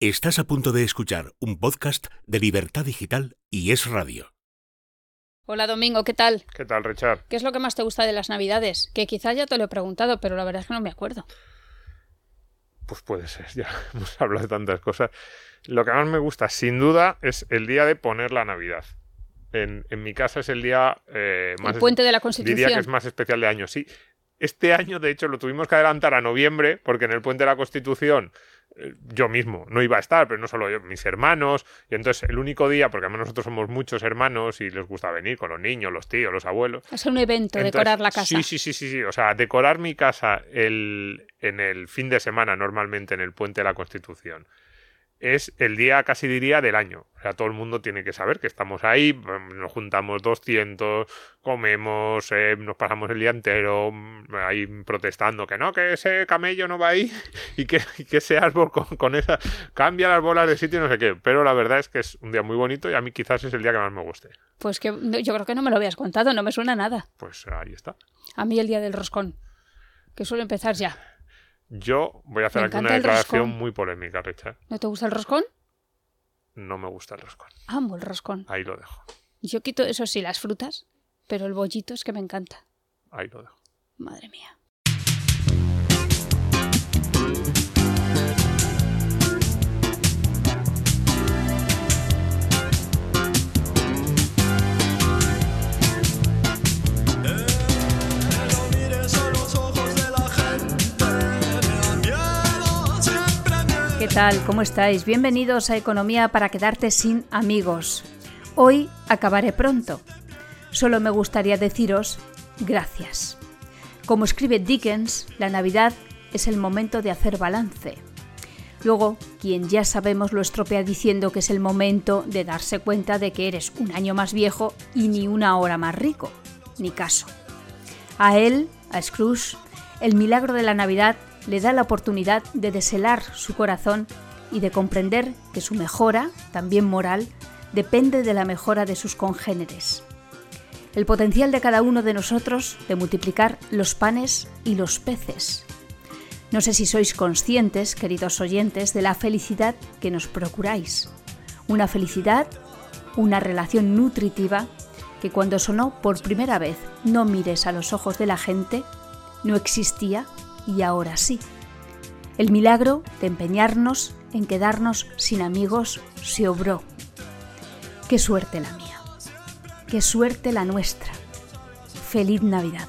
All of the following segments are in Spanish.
Estás a punto de escuchar un podcast de Libertad Digital y Es Radio. Hola Domingo, ¿qué tal? ¿Qué tal, Richard? ¿Qué es lo que más te gusta de las Navidades? Que quizás ya te lo he preguntado, pero la verdad es que no me acuerdo. Pues puede ser, ya hemos hablado de tantas cosas. Lo que más me gusta, sin duda, es el día de poner la Navidad. En, en mi casa es el día eh, más... El puente de la Diría Constitución. que es más especial de año, sí. Este año, de hecho, lo tuvimos que adelantar a noviembre, porque en el puente de la Constitución yo mismo no iba a estar, pero no solo yo, mis hermanos. Y entonces el único día, porque además nosotros somos muchos hermanos y les gusta venir con los niños, los tíos, los abuelos. Es un evento, Entonces, decorar la casa. Sí, sí, sí, sí, sí. O sea, decorar mi casa el, en el fin de semana, normalmente en el puente de la Constitución, es el día, casi diría, del año. O sea, todo el mundo tiene que saber que estamos ahí, mm, nos juntamos 200, comemos, eh, nos pasamos el día entero mm, ahí protestando que no, que ese camello no va ahí y que, y que ese árbol con, con esa... cambia las bolas de sitio y no sé qué. Pero la verdad es que es un día muy bonito y a mí quizás es el día que más me guste. Pues que yo creo que no me lo habías contado, no me suena nada. Pues ahí está. A mí el día del roscón, que suele empezar ya. Yo voy a hacer aquí una declaración muy polémica, Richard. ¿No te gusta el roscón? No me gusta el roscón. Amo el roscón. Ahí lo dejo. Yo quito, eso sí, las frutas, pero el bollito es que me encanta. Ahí lo dejo. Madre mía. ¿Qué tal? ¿Cómo estáis? Bienvenidos a Economía para quedarte sin amigos. Hoy acabaré pronto. Solo me gustaría deciros gracias. Como escribe Dickens, la Navidad es el momento de hacer balance. Luego, quien ya sabemos lo estropea diciendo que es el momento de darse cuenta de que eres un año más viejo y ni una hora más rico. Ni caso. A él, a Scrooge, el milagro de la Navidad le da la oportunidad de deshelar su corazón y de comprender que su mejora, también moral, depende de la mejora de sus congéneres. El potencial de cada uno de nosotros de multiplicar los panes y los peces. No sé si sois conscientes, queridos oyentes, de la felicidad que nos procuráis. Una felicidad, una relación nutritiva que cuando sonó por primera vez No mires a los ojos de la gente, no existía y ahora sí. El milagro de empeñarnos en quedarnos sin amigos se obró. Qué suerte la mía. Qué suerte la nuestra. Feliz Navidad.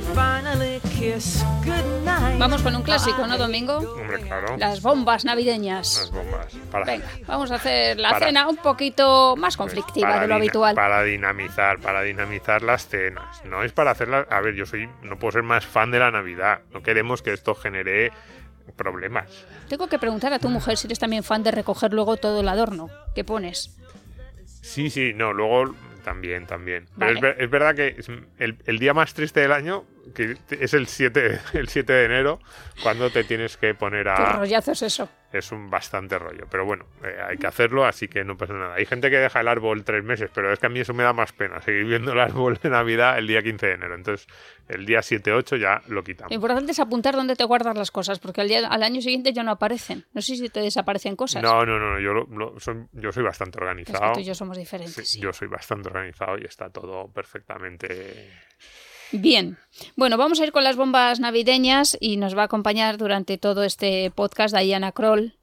Vamos con un clásico, ¿no, Domingo? Hombre, claro. Las bombas navideñas. Las bombas. Para, Venga, vamos a hacer la Para- cena un poquito más conflictiva de lo habitual. Para dinamizar, para dinamizar las cenas. No es para hacerlas. A ver, yo soy. No puedo ser más fan de la Navidad. No queremos que esto genere problemas. Tengo que preguntar a tu mujer si eres también fan de recoger luego todo el adorno que pones. Sí, sí, no, luego también, también. Pero es, ver- es verdad que el día más triste del año que es el 7, el 7 de enero, cuando te tienes que poner Qué a... rollazo es eso. Es un bastante rollo, pero bueno, eh, hay que hacerlo, así que no pasa nada. Hay gente que deja el árbol tres meses, pero es que a mí eso me da más pena, seguir viendo el árbol de Navidad el día 15 de enero. Entonces, el día 7-8 ya lo quitamos. Lo importante es apuntar dónde te guardas las cosas, porque al, día, al año siguiente ya no aparecen. No sé si te desaparecen cosas. No, no, no, yo, lo- lo- soy, yo soy bastante es que organizado. tú y yo somos diferentes. Sí, sí. Yo soy bastante organizado y está todo perfectamente Bien, bueno, vamos a ir con las bombas navideñas y nos va a acompañar durante todo este podcast Diana Kroll,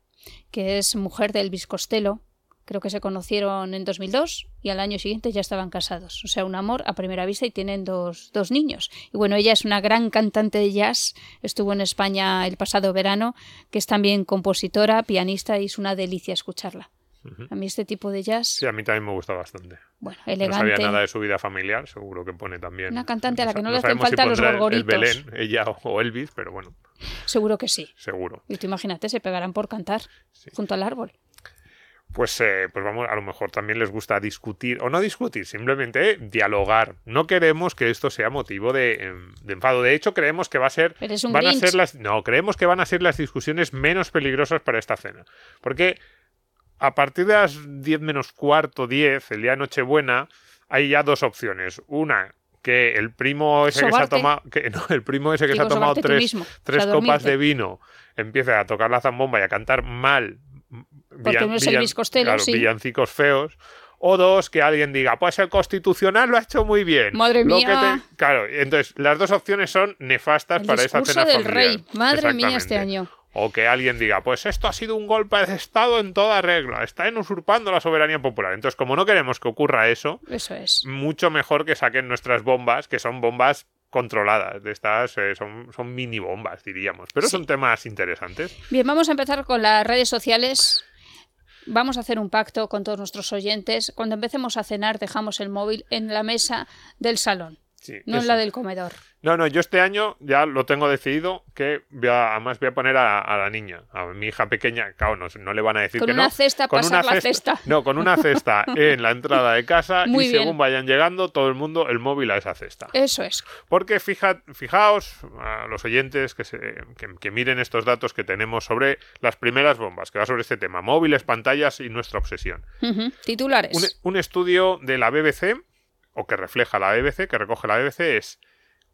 que es mujer de Elvis Costello, Creo que se conocieron en 2002 y al año siguiente ya estaban casados. O sea, un amor a primera vista y tienen dos, dos niños. Y bueno, ella es una gran cantante de jazz. Estuvo en España el pasado verano, que es también compositora, pianista y es una delicia escucharla. A mí este tipo de jazz, Sí, a mí también me gusta bastante. bueno, No elegante. sabía nada de su vida familiar, seguro que pone también. Una cantante a la que no le hacen si falta los pondrá el- el gorgoritos. Belén, ella o- Elvis, pero bueno, Seguro que sí. seguro. Y tú imagínate, se pegarán por cantar junto al árbol. Pues, eh, pues vamos, a lo mejor también les gusta discutir, o no discutir, simplemente dialogar. No queremos que esto sea motivo de, em, de enfado. De hecho, creemos que va a ser. Van a ser las. No, creemos que van a ser las discusiones menos peligrosas para esta cena. Porque a partir de las 10 menos cuarto, 10, el día de Nochebuena, hay ya dos opciones. Una, que el primo ese que se ha tomado. Que, no, el primo ese que Digo, se ha tomado tres, copas dormirte. de vino, empiece a tocar la zambomba y a cantar mal. Porque no es Elvis Costello, claro, sí. villancicos feos. O dos, que alguien diga, pues el constitucional lo ha hecho muy bien. Madre Lo que mía. te- Claro, entonces las dos opciones son nefastas El para esa cena del familiar. rey. Madre mía, este año. O que alguien diga, pues esto ha sido un golpe de Estado en toda regla, están usurpando la soberanía popular. Entonces, como no queremos que ocurra eso, Eso es. mucho mejor que saquen nuestras bombas, que son bombas controladas. De estas eh, son, son mini bombas, diríamos. Pero Sí. son temas interesantes. Bien, vamos a empezar con las redes sociales. Vamos a hacer un pacto con todos nuestros oyentes. Cuando empecemos a cenar, dejamos el móvil en la mesa del salón, Sí, no eso. la del comedor. No, no, yo este año ya lo tengo decidido que voy a- además voy a poner a, a la niña, a mi hija pequeña, claro, no, no le van a decir Con que una no. cesta, pasar la cesta. No, con una cesta en la entrada de casa Muy y bien. según vayan llegando todo el mundo el móvil a esa cesta. Eso es. Porque fija, fijaos, a los oyentes que, se, que, que miren estos datos que tenemos sobre las primeras bombas, que va sobre este tema, móviles, pantallas y nuestra obsesión. Titulares. Un, un estudio de la BBC, o que refleja la BBC, que recoge la BBC, es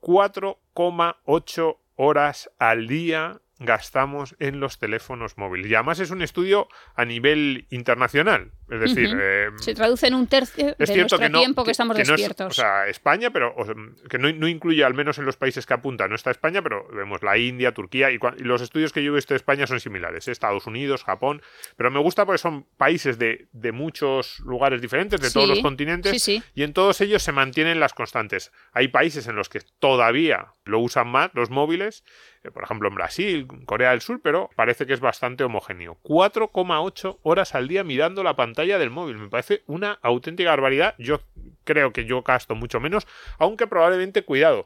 4,8 horas al día gastamos en los teléfonos móviles. Y además es un estudio a nivel internacional. Es decir, Ujú. eh, Se traduce en un tercio es de cierto nuestro que no, tiempo que, estamos no es- despiertos. o sea, España, pero o sea, que no, no incluye, al menos en los países que apunta, no está España, pero vemos la India, Turquía, y, y los estudios que yo he visto de España son similares, ¿eh? Estados Unidos, Japón, pero me gusta porque son países de, de muchos lugares diferentes, de todos Sí, los continentes, sí, sí. y en todos ellos se mantienen las constantes. Hay países en los que todavía lo usan más los móviles, eh, por ejemplo en Brasil, Corea del Sur, pero parece que es bastante homogéneo. 4,8 horas al día mirando la pantalla del móvil. Me parece una auténtica barbaridad. Yo creo que yo gasto mucho menos, aunque probablemente, cuidado,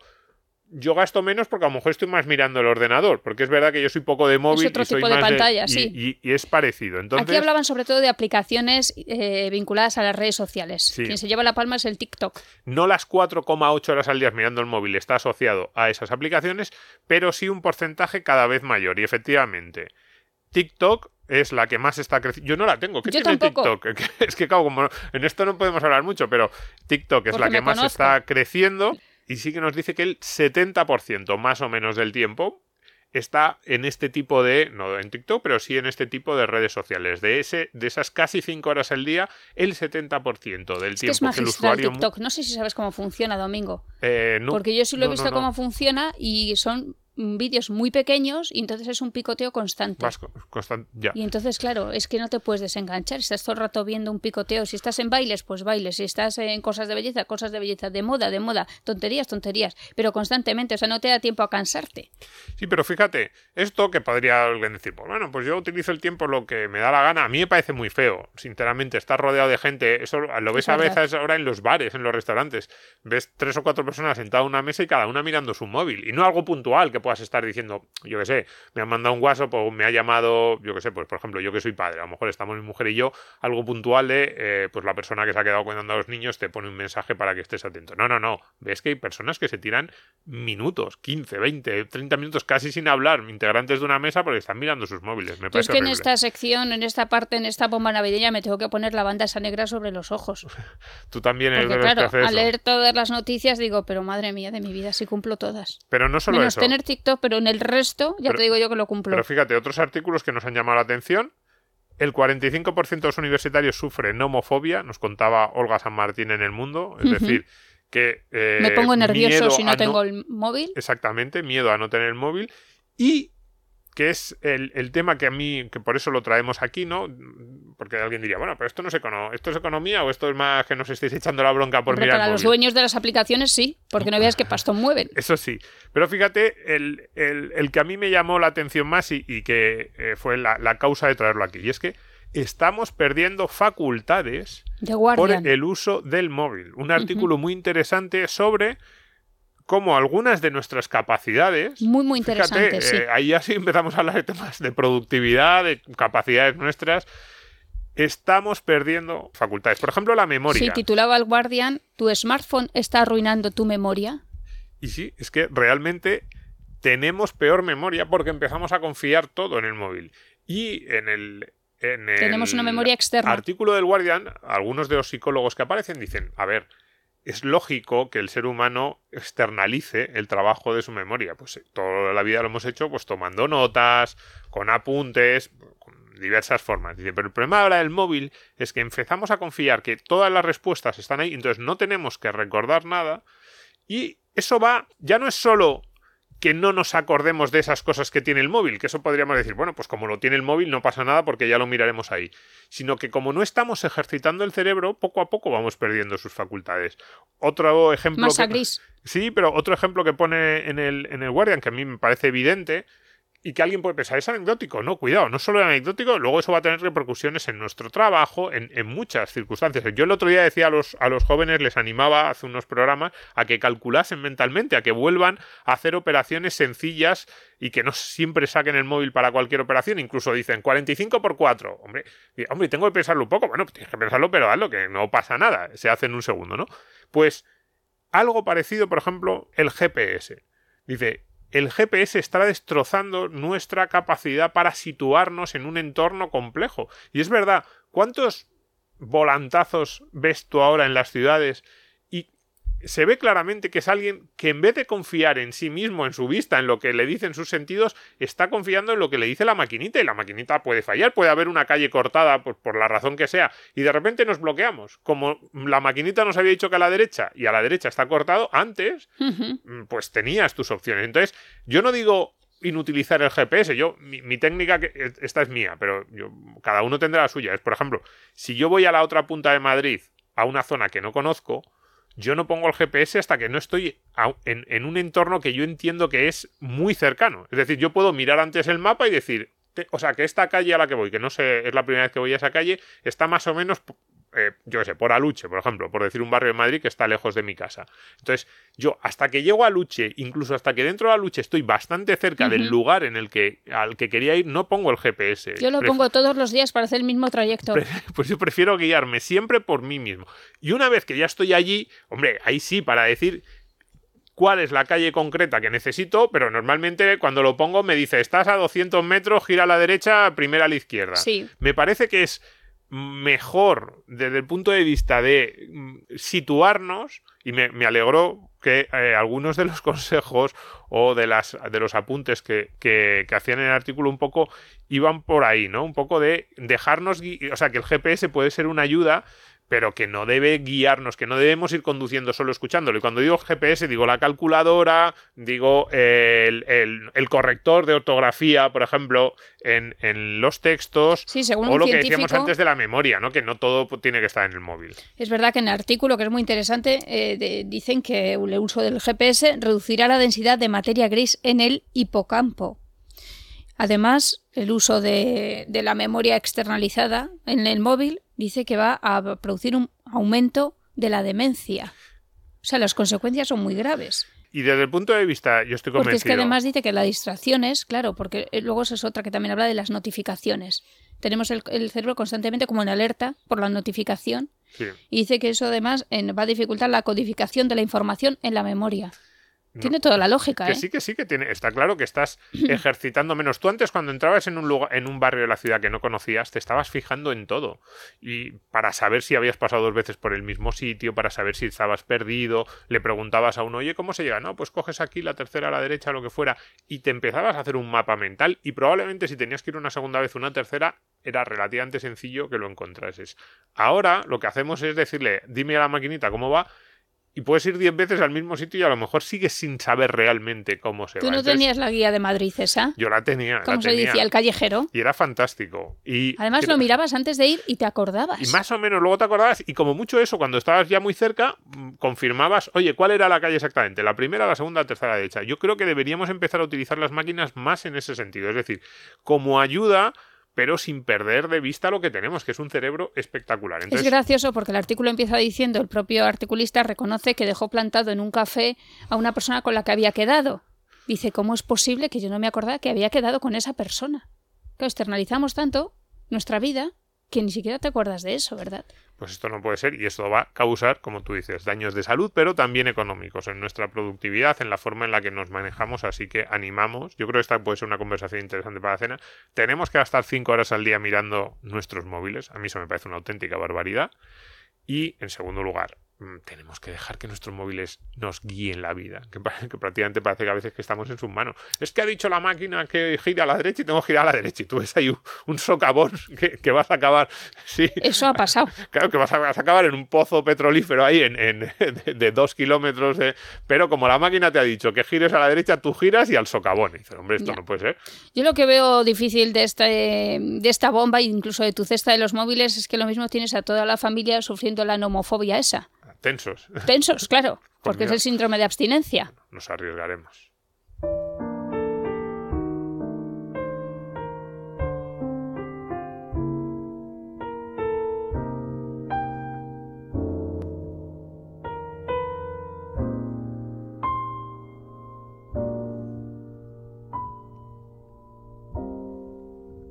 yo gasto menos porque a lo mejor estoy más mirando el ordenador, porque es verdad que yo soy poco de móvil otro y soy tipo de pantalla, sí. y, y es parecido. Entonces, Aquí hablaban sobre todo de aplicaciones eh, vinculadas a las redes sociales. Sí. Quien se lleva la palma es el TikTok. no las 4,8 horas al día mirando el móvil está asociado a esas aplicaciones, pero sí un porcentaje cada vez mayor. Y efectivamente, TikTok es la que más está creciendo. Yo no la tengo. ¿Qué Yo tiene tampoco. TikTok? Es que, claro, como en esto no podemos hablar mucho, pero TikTok es Porque la que más conozco. está creciendo y sí que nos dice que el 70% más o menos del tiempo está en este tipo de, no en TikTok, pero sí en este tipo de redes sociales. De, ese, de esas casi 5 horas al día, el 70% del Es que es tiempo que el usuario... TikTok. No sé si sabes cómo funciona, Domingo. Eh, no, Porque yo sí lo he no, visto no. cómo funciona y son vídeos muy pequeños y entonces es un picoteo constante. Vas ya. Y entonces, claro, es que no te puedes desenganchar. Estás todo el rato viendo un picoteo. Si estás en bailes, pues bailes. Si estás en cosas de belleza, cosas de belleza. De moda, de moda. Tonterías, tonterías. Pero constantemente. O sea, no te da tiempo a cansarte. Sí, pero fíjate, esto que podría alguien decir, pues bueno, pues yo utilizo el tiempo lo que me da la gana. A mí me parece muy feo, sinceramente, estar rodeado de gente. Eso lo ves Es a veces ahora en los bares, en los restaurantes. Ves tres o cuatro personas sentadas en una mesa y cada una mirando su móvil. Y no algo puntual que puedas estar diciendo, yo qué sé, me han mandado un WhatsApp o me ha llamado, yo qué sé, pues por ejemplo, yo que soy padre, a lo mejor estamos mi mujer y yo, algo puntual de, eh, pues la persona que se ha quedado cuidando a los niños te pone un mensaje para que estés atento. No, no, no. Ves que hay personas que se tiran minutos, 15, 20, 30 minutos casi sin hablar, integrantes de una mesa porque están mirando sus móviles. Me Yo es parece que en esta sección, en esta parte, en esta bomba navideña, me tengo que poner la banda esa negra sobre los ojos. Tú también eres Porque que claro, hace al eso. leer todas las noticias digo, pero madre mía de mi vida, sí cumplo todas. Pero no solo Menos eso. tener Pero en el resto ya Pero- te digo yo que lo cumplo. Pero fíjate, otros artículos que nos han llamado la atención. El 45% de los universitarios sufren homofobia, nos contaba Olga San Martín en El Mundo. Es decir, que. eh, me pongo nervioso miedo si no tengo el móvil. Exactamente, miedo a no tener el móvil. Y que es el, el tema que a mí, que por eso lo traemos aquí, ¿no? porque alguien diría, bueno, pero esto no es, econo- esto es economía o esto es más que nos estáis echando la bronca por Hombre, mirar para el los móvil?". dueños de las aplicaciones sí, porque no veas qué pastón mueven. Eso sí. Pero fíjate, el, el- el que a mí me llamó la atención más y, y que eh, fue la, la causa de traerlo aquí. Y es que estamos perdiendo facultades De por el uso del móvil. Un artículo muy interesante sobre cómo algunas de nuestras capacidades. Muy, muy fíjate, interesante, sí. eh, ahí ya sí empezamos a hablar de temas de productividad, de capacidades nuestras. Estamos perdiendo facultades. Por ejemplo, la memoria. Sí, titulaba el Guardian, ¿tu smartphone está arruinando tu memoria? Y sí, es que realmente tenemos peor memoria porque empezamos a confiar todo en el móvil. Y en el. en el Tenemos una memoria externa. Artículo del Guardian, algunos de los psicólogos que aparecen dicen: A ver, es lógico que el ser humano externalice el trabajo de su memoria. Pues eh, toda la vida lo hemos hecho pues tomando notas, con apuntes, con diversas formas. Dice, pero el problema ahora del móvil es que empezamos a confiar que todas las respuestas están ahí, entonces no tenemos que recordar nada. Y eso va, ya no es solo que no nos acordemos de esas cosas que tiene el móvil, que eso podríamos decir, bueno, pues como lo tiene el móvil no pasa nada porque ya lo miraremos ahí, sino que como no estamos ejercitando el cerebro, poco a poco vamos perdiendo sus facultades. Otro ejemplo... Masa que- gris. Sí, pero otro ejemplo que pone en el, en el Guardian, que a mí me parece evidente, y que alguien puede pensar, es anecdótico. No, cuidado, no solo es anecdótico, luego eso va a tener repercusiones en nuestro trabajo, en, en muchas circunstancias. Yo el otro día decía a los, a los jóvenes, les animaba hace unos programas a que calculasen mentalmente, a que vuelvan a hacer operaciones sencillas y que no siempre saquen el móvil para cualquier operación. Incluso dicen 45 por 4. Hombre, hombre, tengo que pensarlo un poco. Bueno, pues tienes que pensarlo, pero hazlo, que no pasa nada. Se hace en un segundo, ¿no? Pues algo parecido, por ejemplo, el GPS. Dice, el GPS está destrozando nuestra capacidad para situarnos en un entorno complejo. Y es verdad, ¿cuántos volantazos ves tú ahora en las ciudades? Se ve claramente que es alguien que en vez de confiar en sí mismo, en su vista, en lo que le dicen sus sentidos, está confiando en lo que le dice la maquinita y la maquinita puede fallar, puede haber una calle cortada por, por la razón que sea y de repente nos bloqueamos. Como la maquinita nos había dicho que a la derecha y a la derecha está cortado, antes mm, pues tenías tus opciones. Entonces, yo no digo inutilizar el GPS, yo mi, mi técnica que esta es mía, pero yo, cada uno tendrá la suya. Es por ejemplo, si yo voy a la otra punta de Madrid, a una zona que no conozco, yo no pongo el GPS hasta que no estoy en, un entorno que yo entiendo que es muy cercano. Es decir, yo puedo mirar antes el mapa y decir, o sea, que esta calle a la que voy, que no sé, es la primera vez que voy a esa calle, está más o menos, eh, yo qué sé, por Aluche, por ejemplo, por decir un barrio de Madrid que está lejos de mi casa. Entonces, yo hasta que llego a Aluche, incluso hasta que dentro de Aluche estoy bastante cerca del lugar en el que al que quería ir, no pongo el GPS. Yo lo Pref- pongo todos los días para hacer el mismo trayecto. Pre- Pues yo prefiero guiarme siempre por mí mismo. Y una vez que ya estoy allí, hombre, ahí sí, para decir cuál es la calle concreta que necesito, pero normalmente cuando lo pongo me dice, estás a 200 metros, gira a la derecha, primera a la izquierda. Sí. Me parece que es mejor desde el punto de vista de mm, situarnos y me, alegró que eh, algunos de los consejos o de, las, de los apuntes que, que- que hacían en el artículo un poco iban por ahí, ¿no? Un poco de dejarnos, o sea, que el GPS puede ser una ayuda, pero que no debe guiarnos, que no debemos ir conduciendo solo escuchándolo. Y cuando digo GPS, digo la calculadora, digo eh, el, el- el corrector de ortografía, por ejemplo, en, en los textos. Sí, según o lo que decíamos antes de la memoria, ¿no? Que no todo tiene que estar en el móvil. Es verdad que en el artículo, que es muy interesante, eh, de- dicen que el uso del GPS reducirá la densidad de materia gris en el hipocampo. Además, el uso de, de la memoria externalizada en el móvil dice que va a producir un aumento de la demencia. O sea, las consecuencias son muy graves. Y desde el punto de vista, yo estoy Porque convencido. es que además dice que la distracción es, claro, porque eh, luego esa es otra que también habla de las notificaciones. Tenemos el, el cerebro constantemente como en alerta por la notificación Sí. y dice que eso además va a dificultar la codificación de la información en la memoria. No. Tiene toda la lógica, Que ¿eh? sí, que sí, que tiene. Está claro que estás ejercitando menos. Tú antes, cuando entrabas en un lugar, en un barrio de la ciudad que no conocías, te estabas fijando en todo. Y para saber si habías pasado dos veces por el mismo sitio, para saber si estabas perdido, le preguntabas a uno, oye, ¿cómo se llega? No, pues coges aquí la tercera a la derecha, lo que fuera, y te empezabas a hacer un mapa mental. Y probablemente si tenías que ir una segunda vez, una tercera, era relativamente sencillo que lo encontrases. Ahora lo que hacemos es decirle, dime a la maquinita cómo va, y puedes ir 10 veces al mismo sitio y a lo mejor sigues sin saber realmente cómo se Tú va. no Entonces, tenías la guía de Madrid esa. Yo la tenía. ¿Cómo la se tenía. decía? El callejero. Y era fantástico. Y Además lo mirabas antes de ir y te acordabas. Y más o menos luego te acordabas, y como mucho eso, cuando estabas ya muy cerca, mm, confirmabas, oye, ¿cuál era la calle exactamente? ¿La primera, la segunda, la tercera, la derecha? Yo creo que deberíamos empezar a utilizar las máquinas más en ese sentido. Es decir, como ayuda, pero sin perder de vista lo que tenemos, que es un cerebro espectacular. Es gracioso porque el artículo empieza diciendo, el propio articulista reconoce que dejó plantado en un café a una persona con la que había quedado. Dice, ¿cómo es posible que yo no me acordara que había quedado con esa persona? Que externalizamos tanto nuestra vida que ni siquiera te acuerdas de eso, ¿verdad? pues esto no puede ser y esto va a causar, como tú dices, daños de salud, pero también económicos en nuestra productividad, en la forma en la que nos manejamos, así que animamos. Yo creo que esta puede ser una conversación interesante para la cena. Tenemos que gastar cinco horas al día mirando nuestros móviles. A mí eso me parece una auténtica barbaridad. Y, en segundo lugar, tenemos que dejar que nuestros móviles nos guíen la vida, que, prácticamente parece que a veces que estamos en sus manos. Es que ha dicho la máquina que gira a la derecha y tengo que girar a la derecha y tú ves ahí un, un socavón que, que vas a acabar, sí, Eso ha pasado. Claro que vas a, vas a acabar en un pozo petrolífero ahí en, en- de, de dos kilómetros, de- pero como la máquina te ha dicho que gires a la derecha, tú giras y al socavón. Y dices, hombre, esto Ya. no puede ser. Yo lo que veo difícil de, este, de esta bomba, incluso de tu cesta de los móviles, es que lo mismo tienes a toda la familia sufriendo la nomofobia esa. Tensos. Tensos, claro, porque es el síndrome de abstinencia. Nos arriesgaremos.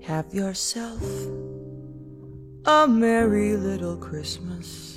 Have yourself a merry little Christmas.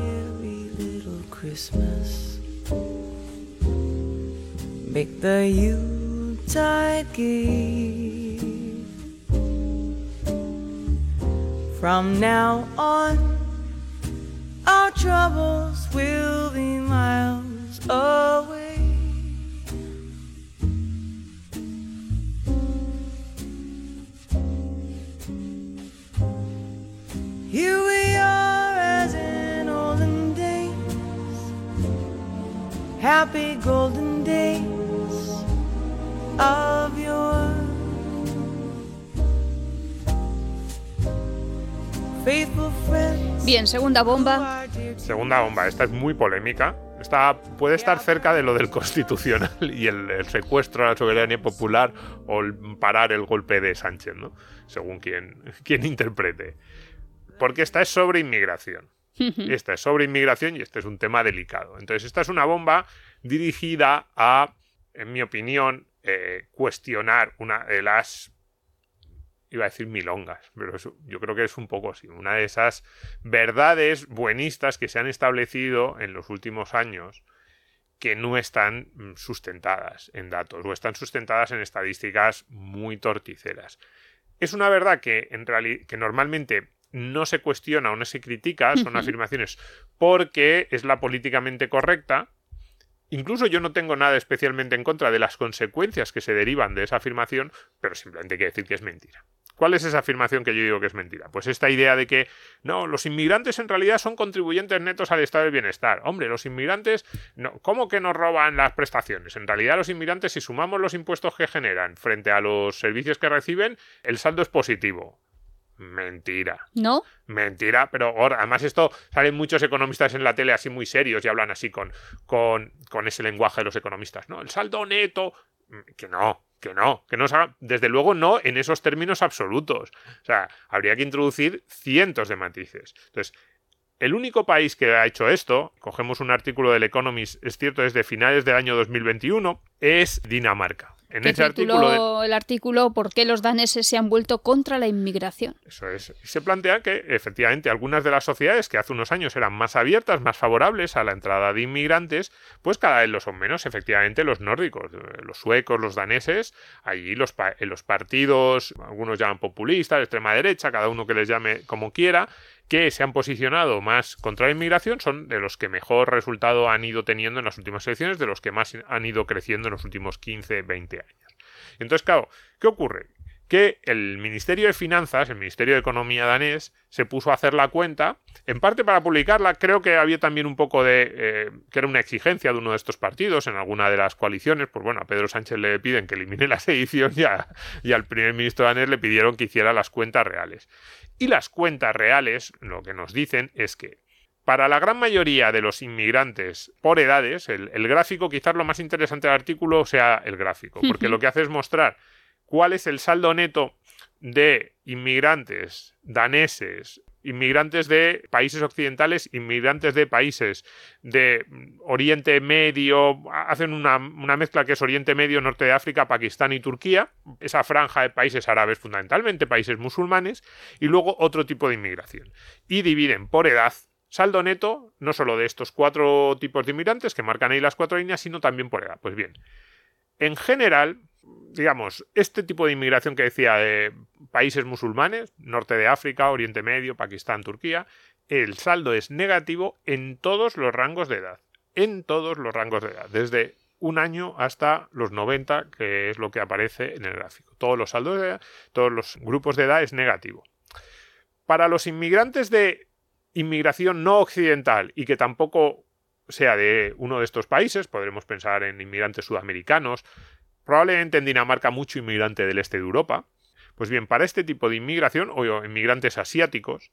Christmas. Make the Yuletide gay. From now on, our troubles will be miles away. Happy golden days of yore. Faithful friends. Bien, segunda bomba. Segunda bomba, esta es muy polémica. Esta puede estar cerca de lo del constitucional y el, el secuestro a la soberanía popular o el parar el golpe de Sánchez, ¿no? Según quien, quien interprete. Porque esta es sobre inmigración. Esta es sobre inmigración y este es un tema delicado. Entonces, esta es una bomba dirigida a, en mi opinión, eh, cuestionar una de las iba a decir milongas, pero yo creo que es un poco así, una de esas verdades buenistas que se han establecido en los últimos años que no están mm, sustentadas en datos o están sustentadas en estadísticas muy torticeras. Es una verdad que, en que normalmente no se cuestiona o no se critica, son afirmaciones porque es la políticamente correcta. Incluso yo no tengo nada especialmente en contra de las consecuencias que se derivan de esa afirmación, pero simplemente hay que decir que es mentira. ¿Cuál es esa afirmación que yo digo que es mentira? Pues esta idea de que no, los inmigrantes en realidad son contribuyentes netos al estado del bienestar. Hombre, los inmigrantes, no, ¿cómo que nos roban las prestaciones? En realidad los inmigrantes, si sumamos los impuestos que generan frente a los servicios que reciben, el saldo es positivo. Mentira. ¿No? Mentira, pero además esto salen muchos economistas en la tele así muy serios y hablan así con, con, con ese lenguaje de los economistas, ¿no? El saldo neto, mm, que no, que no, que no desde luego no en esos términos absolutos. O sea, habría que introducir cientos de matices. Entonces, el único país que ha hecho esto, cogemos un artículo del Economist, es cierto, desde finales del año 2021, es Dinamarca. En ese artículo de- el artículo ¿Por qué los daneses se han vuelto contra la inmigración? Eso es. Y se plantea que efectivamente algunas de las sociedades que hace unos años eran más abiertas, más favorables a la entrada de inmigrantes, pues cada vez lo son menos. Efectivamente, los nórdicos, eh, los suecos, los daneses, allí los, pa- en los partidos, algunos llaman populistas, extrema derecha, cada uno que les llame como quiera, que se han posicionado más contra la inmigración son de los que mejor resultado han ido teniendo en las últimas elecciones, de los que más han ido creciendo en los últimos 15, 20 años. Entonces, claro, ¿qué ocurre? Que el Ministerio de Finanzas, el Ministerio de Economía danés, se puso a hacer la cuenta, en parte para publicarla, creo que había también un poco de... eh, que era una exigencia de uno de estos partidos en alguna de las coaliciones, pues bueno, a Pedro Sánchez le piden que elimine la sedición y, a- y al primer ministro danés le pidieron que hiciera las cuentas reales. Y las cuentas reales, lo que nos dicen es que para la gran mayoría de los inmigrantes por edades, el, el gráfico, quizás lo más interesante del artículo sea el gráfico, porque lo que hace es mostrar cuál es el saldo neto de inmigrantes daneses, inmigrantes de países occidentales, inmigrantes de países de mm, Oriente Medio, hacen una, una mezcla que es Oriente Medio, Norte de África, Pakistán y Turquía, esa franja de países árabes fundamentalmente, países musulmanes, y luego otro tipo de inmigración. Y dividen por edad saldo neto, no solo de estos cuatro tipos de inmigrantes que marcan ahí las cuatro líneas, sino también por edad. Pues bien, en general, digamos, este tipo de inmigración que decía de países musulmanes, norte de África, Oriente Medio, Pakistán, Turquía, el saldo es negativo en todos los rangos de edad. En todos los rangos de edad, desde un año hasta los 90, que es lo que aparece en el gráfico. Todos los saldos de edad, todos los grupos de edad es negativo. Para los inmigrantes de inmigración no occidental y que tampoco sea de uno de estos países, podremos pensar en inmigrantes sudamericanos, probablemente en Dinamarca mucho inmigrante del este de Europa. Pues bien, para este tipo de inmigración o inmigrantes asiáticos,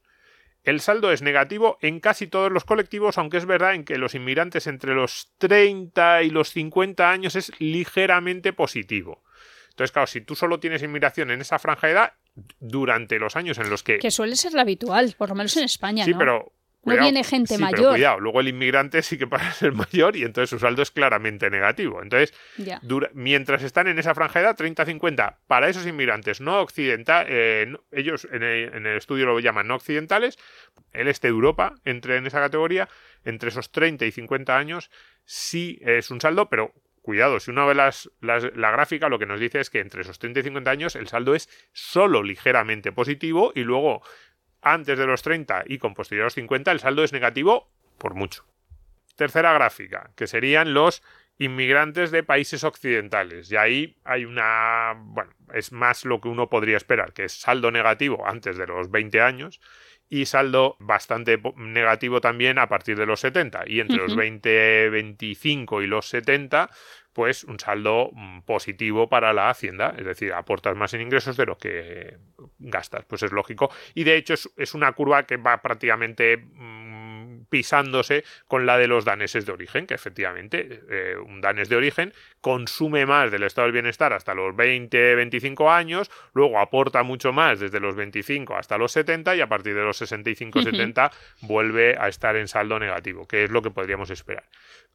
el saldo es negativo en casi todos los colectivos, aunque es verdad en que los inmigrantes entre los 30 y los 50 años es ligeramente positivo. Entonces, claro, si tú solo tienes inmigración en esa franja de edad, durante los años en los que... Que suele ser la habitual, por lo menos en España, sí, ¿no? pero... No viene gente sí, pero mayor. cuidado, luego el inmigrante sí que pasa a ser mayor y entonces su saldo es claramente negativo. Entonces, dura- mientras están en esa franja de edad, 30-50, para esos inmigrantes no occidentales, ellos en el, en el estudio lo llaman no occidentales, el este de Europa entra en esa categoría, entre esos 30 y 50 años sí es un saldo, pero cuidado, si uno ve las, las- la gráfica, lo que nos dice es que entre esos 30 y 50 años el saldo es solo ligeramente positivo y luego antes de los 30 y con posterior a los 50 el saldo es negativo por mucho. Tercera gráfica, que serían los inmigrantes de países occidentales. Y ahí hay una, bueno, es más lo que uno podría esperar, que es saldo negativo antes de los 20 años y saldo bastante negativo también a partir de los 70. Y entre los Ujú. 20, 25 y los 70, pues un saldo mm, positivo para la hacienda, es decir, aportas más en ingresos de lo que gastas, pues es lógico. Y de hecho es, es una curva que va prácticamente mm, pisándose con la de los daneses de origen, que efectivamente eh, un danés de origen consume más del estado del bienestar hasta los 20, 25 años, luego aporta mucho más desde los 25 hasta los 70 y a partir de los 65, Ujú. 70 vuelve a estar en saldo negativo, que es lo que podríamos esperar.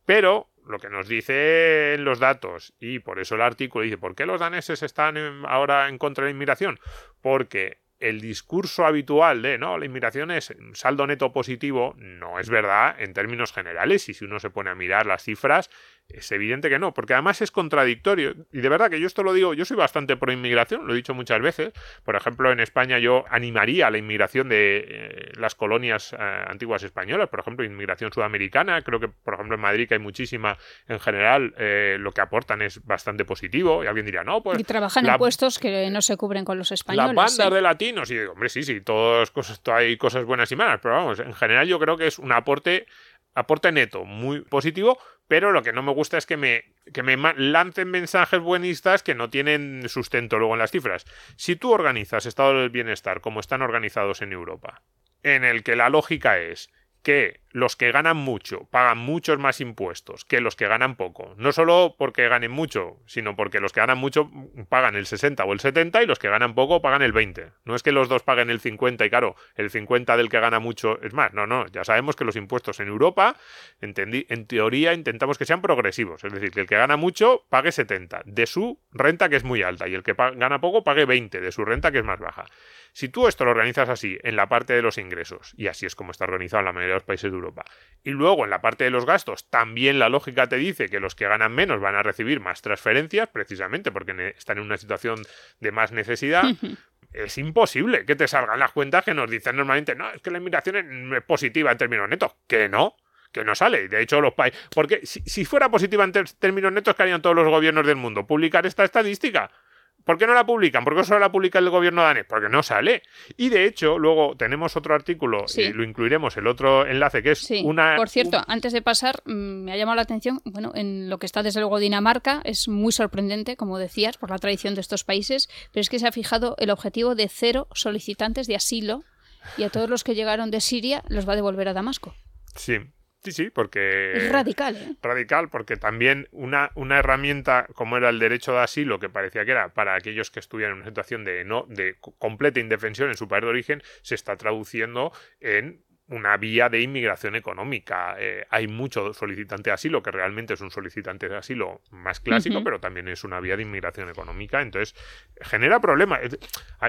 Pero lo que nos dicen los datos, y por eso el artículo dice, ¿por qué los daneses están en- ahora en contra de la inmigración? Porque el discurso habitual de no, la inmigración es saldo neto positivo, no es verdad en términos generales, y si uno se pone a mirar las cifras, es evidente que no, porque además es contradictorio. Y de verdad que yo esto lo digo, yo soy bastante pro inmigración, lo he dicho muchas veces. Por ejemplo, en España yo animaría a la inmigración de eh, las colonias eh, antiguas españolas, por ejemplo, inmigración sudamericana. Creo que, por ejemplo, en Madrid, que hay muchísima en general, eh, lo que aportan es bastante positivo. Y alguien diría, no, pues. y trabajan la- en puestos que no se cubren con los españoles. las bandas de latinos, y digo, hombre, sí, sí, todas cosas, to- hay cosas buenas y malas, pero vamos, en general yo creo que es un aporte, aporte neto, muy positivo, pero lo que no me gusta es que me, que me lancen mensajes buenistas que no tienen sustento luego en las cifras. Si tú organizas estado del bienestar como están organizados en Europa, en el que la lógica es que los que ganan mucho pagan muchos más impuestos que los que ganan poco. No solo porque ganen mucho, sino porque los que ganan mucho pagan el 60 o el 70 y los que ganan poco pagan el 20. No es que los dos paguen el 50 y claro, el 50 del que gana mucho es más. No, no, ya sabemos que los impuestos en Europa, entendí, en teoría, intentamos que sean progresivos. Es decir, que el que gana mucho pague 70 de su renta que es muy alta y el que gana poco pague 20 de su renta que es más baja. Si tú esto lo organizas así en la parte de los ingresos, y así es como está organizado en la mayoría de los países de Europa, y luego en la parte de los gastos, también la lógica te dice que los que ganan menos van a recibir más transferencias, precisamente porque están en una situación de más necesidad, es imposible que te salgan las cuentas que nos dicen normalmente, no, es que la inmigración es positiva en términos netos. Que no, que no sale. De hecho, los países. Porque si, si fuera positiva en términos netos, ¿qué harían todos los gobiernos del mundo? Publicar esta estadística. ¿Por qué no la publican? ¿Por qué solo la publica el gobierno danés? Porque no sale. Y de hecho, luego tenemos otro artículo, Sí. y lo incluiremos, el otro enlace, que es Sí, una. por cierto, un- antes de pasar, mm, me ha llamado la atención, bueno, en lo que está desde luego Dinamarca, es muy sorprendente, como decías, por la tradición de estos países, pero es que se ha fijado el objetivo de cero solicitantes de asilo y a todos los que llegaron de Siria los va a devolver a Damasco. Sí, sí, sí, porque. es radical, ¿eh? radical porque también una, una herramienta como era el derecho de asilo que parecía que era para aquellos que estuvieran en una situación de no de co- completa indefensión en su país de origen se está traduciendo en una vía de inmigración económica. Eh, hay mucho solicitante de asilo que realmente es un solicitante de asilo más clásico, pero también es una vía de inmigración económica. Entonces, genera problemas.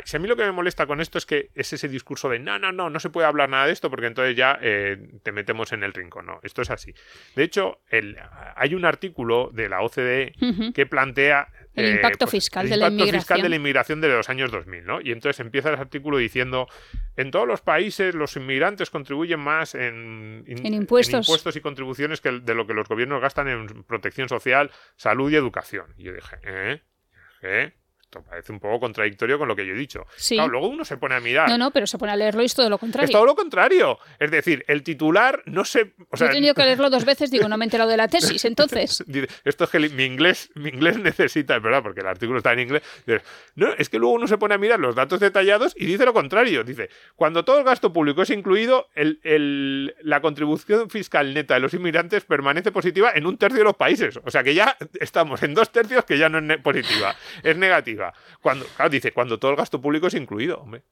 Si a mí lo que me molesta con esto es que es ese discurso de no, no, no, no se puede hablar nada de esto porque entonces ya eh, te metemos en el rincón. No, esto es así. De hecho, el, hay un artículo de la OCDE que plantea El eh, impacto pues, fiscal el de la impacto fiscal de la inmigración de los años 2000, ¿no? Y entonces empieza el artículo diciendo en todos los países los inmigrantes contribuyen más en, in- En impuestos. impuestos y contribuciones que de lo que los gobiernos gastan en protección social, salud y educación. Y yo dije, ¿eh? ¿Eh? Esto parece un poco contradictorio con lo que yo he dicho. Sí. Claro, luego uno se pone a mirar. No, no, pero se pone a leerlo y es todo lo contrario. Es todo lo contrario. Es decir, el titular no se. O sea, Yo he tenido que leerlo dos veces, digo, no me he enterado de la tesis, entonces. Esto es que mi inglés, mi inglés necesita, es verdad, porque el artículo está en inglés. No, es que luego uno se pone a mirar los datos detallados y dice lo contrario. Dice, cuando todo el gasto público es incluido, el, el- la contribución fiscal neta de los inmigrantes permanece positiva en un tercio de los países. O sea que ya estamos en dos tercios que ya no es positiva, es negativa. Cuando, claro, dice, cuando todo el gasto público es incluido. Hombre,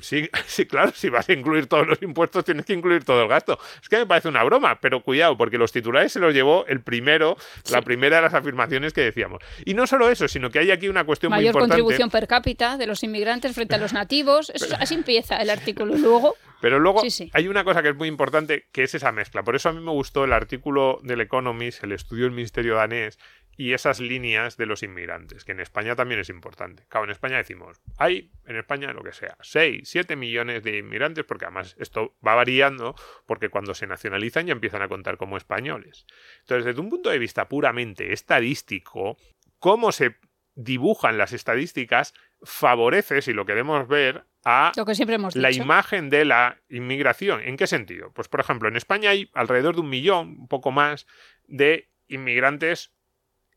sí, sí, claro, si vas a incluir todos los impuestos, tienes que incluir todo el gasto. Es que me parece una broma, pero cuidado, porque los titulares se los llevó el primero, la primera de las afirmaciones que decíamos. Y no solo eso, sino que hay aquí una cuestión muy Mayor importante. contribución per cápita de los inmigrantes frente a los nativos. Eso, así empieza el artículo. Luego, Pero luego Sí, sí. hay una cosa que es muy importante, que es esa mezcla. Por eso a mí me gustó el artículo del Economist, el estudio del Ministerio danés y esas líneas de los inmigrantes, que en España también es importante. Claro, en España decimos, hay en España lo que sea, 6, 7 millones de inmigrantes, porque además esto va variando, porque cuando se nacionalizan ya empiezan a contar como españoles. Entonces, desde un punto de vista puramente estadístico, cómo se dibujan las estadísticas favorece, si lo queremos ver, a lo que siempre hemos dicho. la imagen de la inmigración. ¿En qué sentido? Pues, por ejemplo, en España hay alrededor de un millón, un poco más, de inmigrantes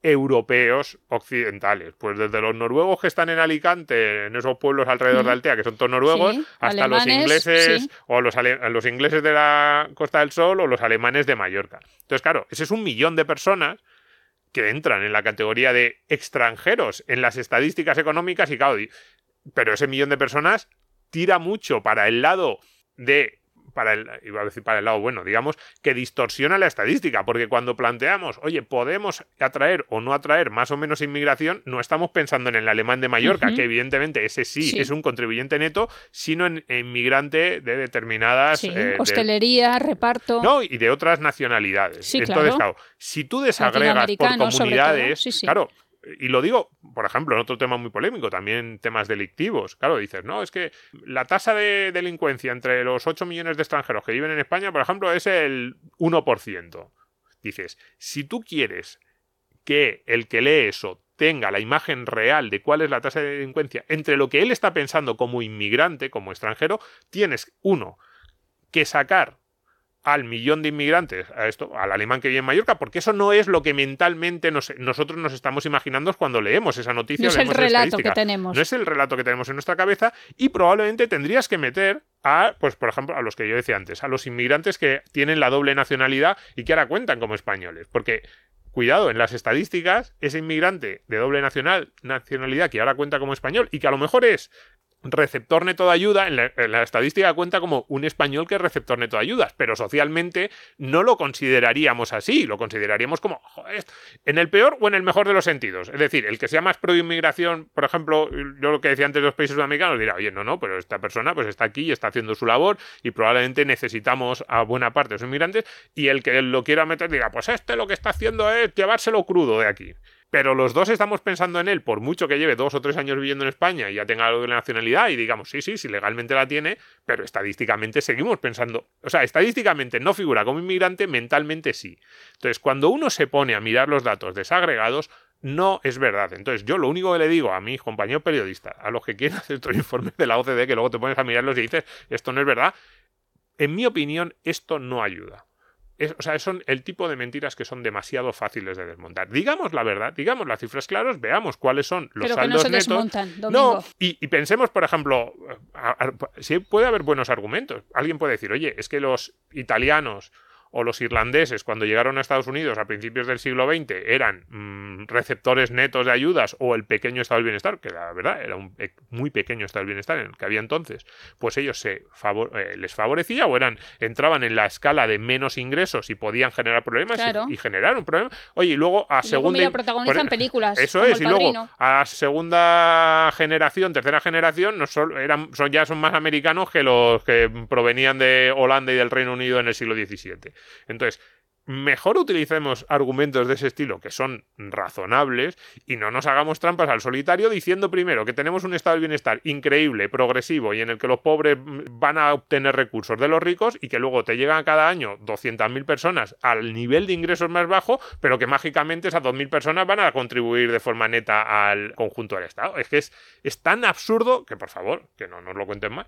europeos occidentales. Pues desde los noruegos que están en Alicante, en esos pueblos alrededor de Altea, que son todos noruegos, Sí, hasta los ingleses, sí. o los, ale- los ingleses de la Costa del Sol, o los alemanes de Mallorca. Entonces, claro, ese es un millón de personas que entran en la categoría de extranjeros en las estadísticas económicas y claro, pero ese millón de personas tira mucho para el lado de para el, iba a decir para el lado bueno, digamos, que distorsiona la estadística, porque cuando planteamos, oye, podemos atraer o no atraer más o menos inmigración, no estamos pensando en el alemán de Mallorca, que evidentemente ese sí, Sí. es un contribuyente neto, sino en, inmigrante de determinadas... Sí, eh, de- hostelería, reparto. no, y de otras nacionalidades. Sí, Entonces, claro. claro, si tú desagregas por comunidades, claro, y lo digo, por ejemplo, en otro tema muy polémico, también temas delictivos. Claro, dices, no, es que la tasa de delincuencia entre los 8 millones de extranjeros que viven en España, por ejemplo, es el 1%. Dices, si tú quieres que el que lee eso tenga la imagen real de cuál es la tasa de delincuencia entre lo que él está pensando como inmigrante, como extranjero, tienes, uno, que sacar al millón de inmigrantes, a esto, al alemán que vive en Mallorca, porque eso no es lo que mentalmente nos- nosotros nos estamos imaginando cuando leemos esa noticia. no es el relato que tenemos. No es el relato que tenemos en nuestra cabeza y probablemente tendrías que meter a, pues por ejemplo, a los que yo decía antes, a los inmigrantes que tienen la doble nacionalidad y que ahora cuentan como españoles. Porque, cuidado, en las estadísticas, ese inmigrante de doble nacional, nacionalidad que ahora cuenta como español y que a lo mejor es receptor neto de ayuda, en la, estadística cuenta como un español que es receptor neto de ayudas, pero socialmente no lo consideraríamos así, lo consideraríamos como, joder, en el peor o en el mejor de los sentidos. Es decir, el que sea más pro inmigración, por ejemplo, yo lo que decía antes de los países sudamericanos, dirá, oye, no, no, pero esta persona pues está aquí y está haciendo su labor y probablemente necesitamos a buena parte de los inmigrantes y el que lo quiera meter dirá, pues este lo que está haciendo es llevárselo crudo de aquí. Pero los dos estamos pensando en él, por mucho que lleve dos o tres años viviendo en España y ya tenga algo de la nacionalidad, y digamos, sí, sí, sí, legalmente la tiene, pero estadísticamente seguimos pensando. O sea, estadísticamente no figura como inmigrante, mentalmente sí. Entonces, cuando uno se pone a mirar los datos desagregados, no es verdad. Entonces, yo lo único que le digo a mis compañeros periodistas, a los que quieren hacer estos informes de la OCDE, que luego te pones a mirarlos y dices, esto no es verdad, en mi opinión, esto no ayuda. Es- o sea, son el tipo de mentiras que son demasiado fáciles de desmontar. Digamos la verdad, digamos las cifras claras, veamos cuáles son los Pero que no saldos se netos. desmontan. No, y, y pensemos, por ejemplo, a- a- si puede haber buenos argumentos. Alguien puede decir, oye, es que los italianos o los irlandeses, cuando llegaron a Estados Unidos a principios del siglo XX, eran mm, receptores netos de ayudas o el pequeño estado del bienestar, que la verdad era un muy pequeño estado del bienestar en el que había entonces, pues ellos se favor- eh, les favorecía o eran entraban en la escala de menos ingresos y podían generar problemas y- Claro. y, generar un problema. Oye, y luego a Y luego, segunda mira, protagonizan por- películas, Eso como es, El y luego a segunda generación, tercera generación, no solo eran, son, ya son más americanos que los que provenían de Holanda y del Reino Unido en el siglo XVII. Entonces, mejor utilicemos argumentos de ese estilo que son razonables y no nos hagamos trampas al solitario diciendo primero que tenemos un estado del bienestar increíble, progresivo y en el que los pobres mm, van a obtener recursos de los ricos y que luego te llegan cada año 200.000 personas al nivel de ingresos más bajo, pero que mágicamente esas 2.000 personas van a contribuir de forma neta al conjunto del Estado. Es que es, es tan absurdo que, por favor, que no nos lo cuenten más.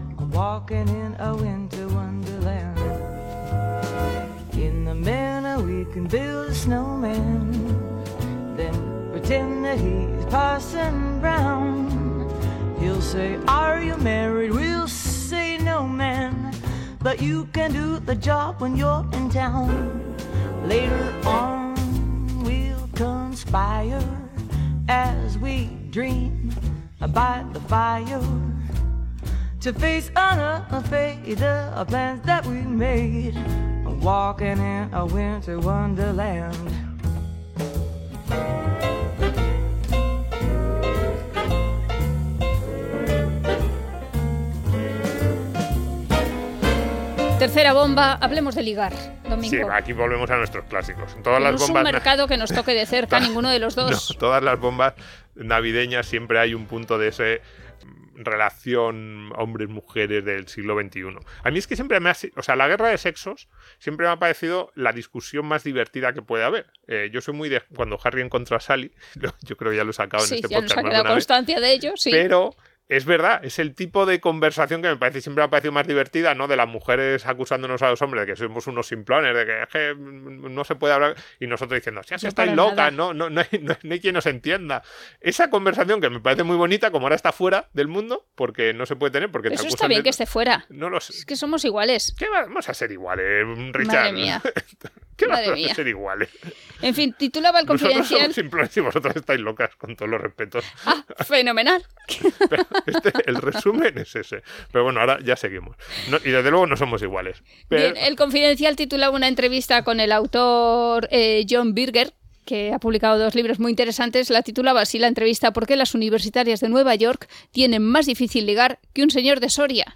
walking in a winter wonderland. In the manner we can build a snowman, then pretend that he's Parson Brown. He'll say, Are you married? We'll say, No, man, but you can do the job when you're in town. Later on, we'll conspire as we dream by the fire to face unafraid the plans that we made, walking in a winter wonderland. Tercera bomba, hablemos de ligar, Domingo. Sí, aquí volvemos a nuestros clásicos. En todas no las es un bombas. mercado que nos toque de cerca, ninguno de los dos. No, todas las bombas navideñas siempre hay un punto de ese relación hombres-mujeres del siglo XXI. A mí es que siempre me ha... O sea, la guerra de sexos siempre me ha parecido la discusión más divertida que puede haber. Eh, yo soy muy de... Cuando Harry encontró a Sally, yo creo que ya lo he sacado en Sí, este ya nos podcast ha más de quedado vez, constancia de ello, sí. pero es verdad, es el tipo de conversación que me parece siempre me ha parecido más divertida, ¿no? De las mujeres acusándonos a los hombres de que somos unos simplones, de que, no se puede hablar, y nosotros diciendo, si No estáis locas, no, no, no, hay, no, hay quien nos entienda. Esa conversación que me parece muy bonita, como ahora está fuera del mundo, porque no se puede tener, porque te Eso acusan está bien de- que esté fuera. No lo sé. Es que somos iguales. ¿Qué vamos a ser iguales, Richard? Madre mía. ¿Qué Madre vamos mía. a ser iguales? En fin, titulaba el Nosotros confidencial. somos simplones y vosotros estáis locas, con todos los respetos. Ah, fenomenal. Pero este, el resumen es ese. Pero bueno, ahora ya seguimos. No- y desde luego no somos iguales. Pero, Bien, el confidencial titulaba una entrevista con el autor eh, John Birger, que ha publicado dos libros muy interesantes. La titulaba así la entrevista ¿Por qué las universitarias de Nueva York tienen más difícil ligar que un señor de Soria?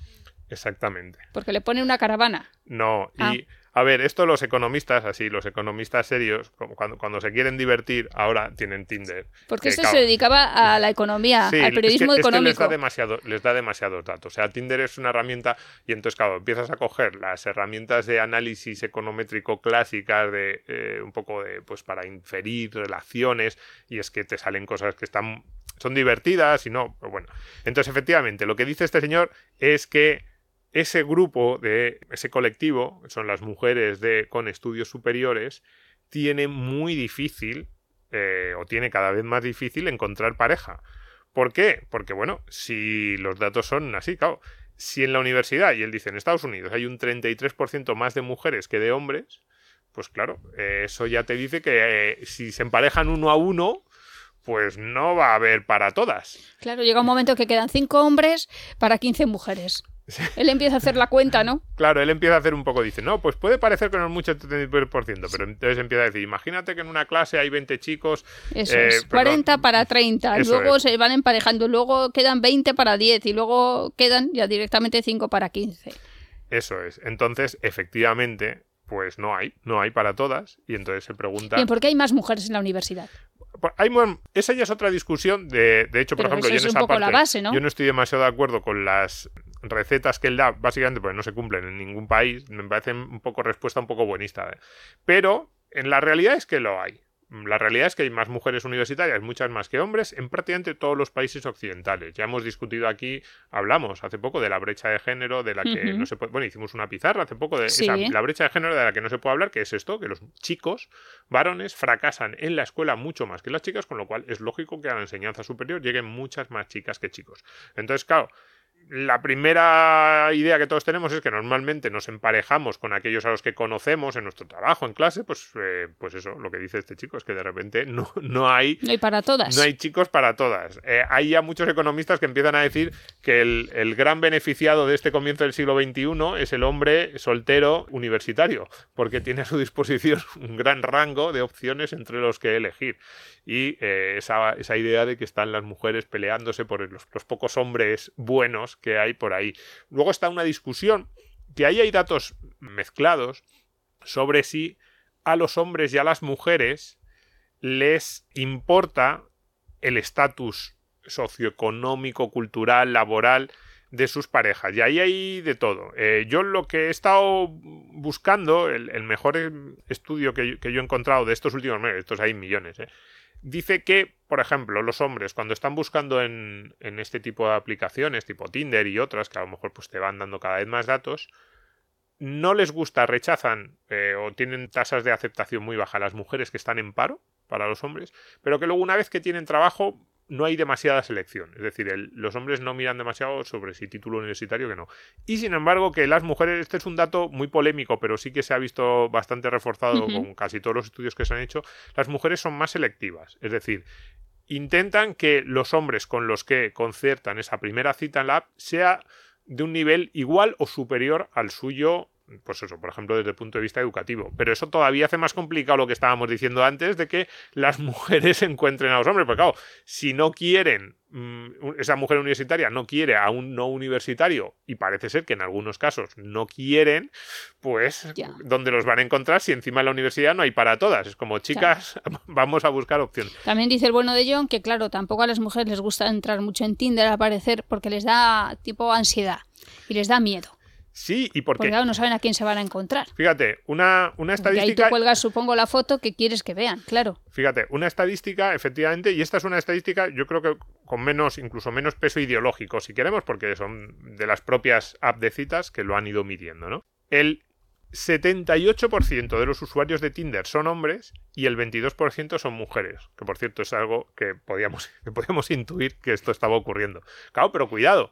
Exactamente. Porque le pone una caravana. No, y Ah. A ver, esto los economistas, así, los economistas serios, cuando, cuando se quieren divertir, ahora tienen Tinder. Porque Que, esto se dedicaba a la economía, Sí, al periodismo es que, es que les, económico. da demasiado, les da demasiados datos. O sea, Tinder es una herramienta y entonces, claro, empiezas a coger las herramientas de análisis econométrico clásicas de eh, un poco de, pues para inferir relaciones y es que te salen cosas que están, son divertidas y no, pero bueno. Entonces, efectivamente, lo que dice este señor es que ese grupo de ese colectivo, son las mujeres de con estudios superiores, tiene muy difícil eh, o tiene cada vez más difícil encontrar pareja. ¿Por qué? Porque, bueno, si los datos son así, claro, si en la universidad, y él dice en Estados Unidos, hay un 33% más de mujeres que de hombres, pues claro, eh, eso ya te dice que eh, si se emparejan uno a uno, pues no va a haber para todas. Claro, llega un momento que quedan cinco hombres para 15 mujeres. Él empieza a hacer la cuenta, ¿no? Claro, él empieza a hacer un poco, dice, no, pues puede parecer que no es mucho el 33%, pero entonces empieza a decir, imagínate que en una clase hay 20 chicos. Eso eh, es, perdón, 40 para 30, Eso luego es. se van emparejando, luego quedan 20 para 10 y luego quedan ya directamente 5 para 15. Eso es. Entonces, efectivamente, pues no hay, no hay para todas. Y entonces se pregunta. Bien, ¿por qué hay más mujeres en la universidad? Hay esa ya es otra discusión. De, de hecho, por Pero ejemplo, yo en esa poco parte, la base, ¿no? yo no estoy demasiado de acuerdo con las recetas que él da, básicamente porque no se cumplen en ningún país. Me parecen un poco respuesta un poco buenista. ¿eh? Pero en la realidad es que lo hay. La realidad es que hay más mujeres universitarias, muchas más que hombres, en prácticamente todos los países occidentales. Ya hemos discutido aquí, hablamos hace poco de la brecha de género, de la que no se puede. Bueno, hicimos una pizarra hace poco de Sí. esa- la brecha de género de la que no se puede hablar, que es esto, que los chicos varones fracasan en la escuela mucho más que las chicas, con lo cual es lógico que a la enseñanza superior lleguen muchas más chicas que chicos. Entonces, claro, la primera idea que todos tenemos es que normalmente nos emparejamos con aquellos a los que conocemos en nuestro trabajo, en clase, pues, eh, pues eso, lo que dice este chico es que de repente no, no hay No hay para todas. no hay chicos para todas. Eh, hay ya muchos economistas que empiezan a decir que el, el gran beneficiado de este comienzo del siglo XXI es el hombre soltero universitario, porque tiene a su disposición un gran rango de opciones entre los que elegir. Y eh, esa, esa idea de que están las mujeres peleándose por los, los pocos hombres buenos que hay por ahí. Luego está una discusión que ahí hay datos mezclados sobre si a los hombres y a las mujeres les importa el estatus socioeconómico, cultural, laboral de sus parejas. Y ahí hay de todo. Eh, yo lo que he estado buscando, el, mejor estudio que, yo- que yo he encontrado de estos últimos meses, estos hay millones, eh, dice que, por ejemplo, los hombres cuando están buscando en, en este tipo de aplicaciones, tipo Tinder y otras, que a lo mejor pues, te van dando cada vez más datos, no les gusta, rechazan eh, o tienen tasas de aceptación muy bajas las mujeres que están en paro para los hombres, pero que luego una vez que tienen trabajo no hay demasiada selección. Es decir, el- los hombres no miran demasiado sobre si título universitario que no. Y sin embargo, que las mujeres, este es un dato muy polémico, pero sí que se ha visto bastante reforzado con casi todos los estudios que se han hecho, las mujeres son más selectivas. Es decir, intentan que los hombres con los que concertan esa primera cita en la app sea de un nivel igual o superior al suyo, pues eso, por ejemplo, desde el punto de vista educativo. Pero eso todavía hace más complicado lo que estábamos diciendo antes de que las mujeres encuentren a los hombres. Porque claro, si no quieren, mm, esa mujer universitaria no quiere a un no universitario, y parece ser que en algunos casos no quieren, pues Ya. ¿dónde los van a encontrar si encima en la universidad no hay para todas? Es como, chicas, vamos a buscar opciones. También dice el bueno de John que, claro, tampoco a las mujeres les gusta entrar mucho en Tinder al aparecer porque les da tipo ansiedad y les da miedo. Sí, y Porque porque, claro, no saben a quién se van a encontrar. fíjate, una, una Porque ahí tú estadística cuelgas, supongo, la foto que quieres que vean, claro. Fíjate, una estadística, efectivamente, y esta es una estadística, yo creo que con menos, incluso menos peso ideológico, si queremos, porque son de las propias app de citas que lo han ido midiendo, ¿no? El 78% de los usuarios de Tinder son hombres y el 22% son mujeres, que por cierto es algo que podíamos, que podíamos intuir que esto estaba ocurriendo. Claro, pero cuidado,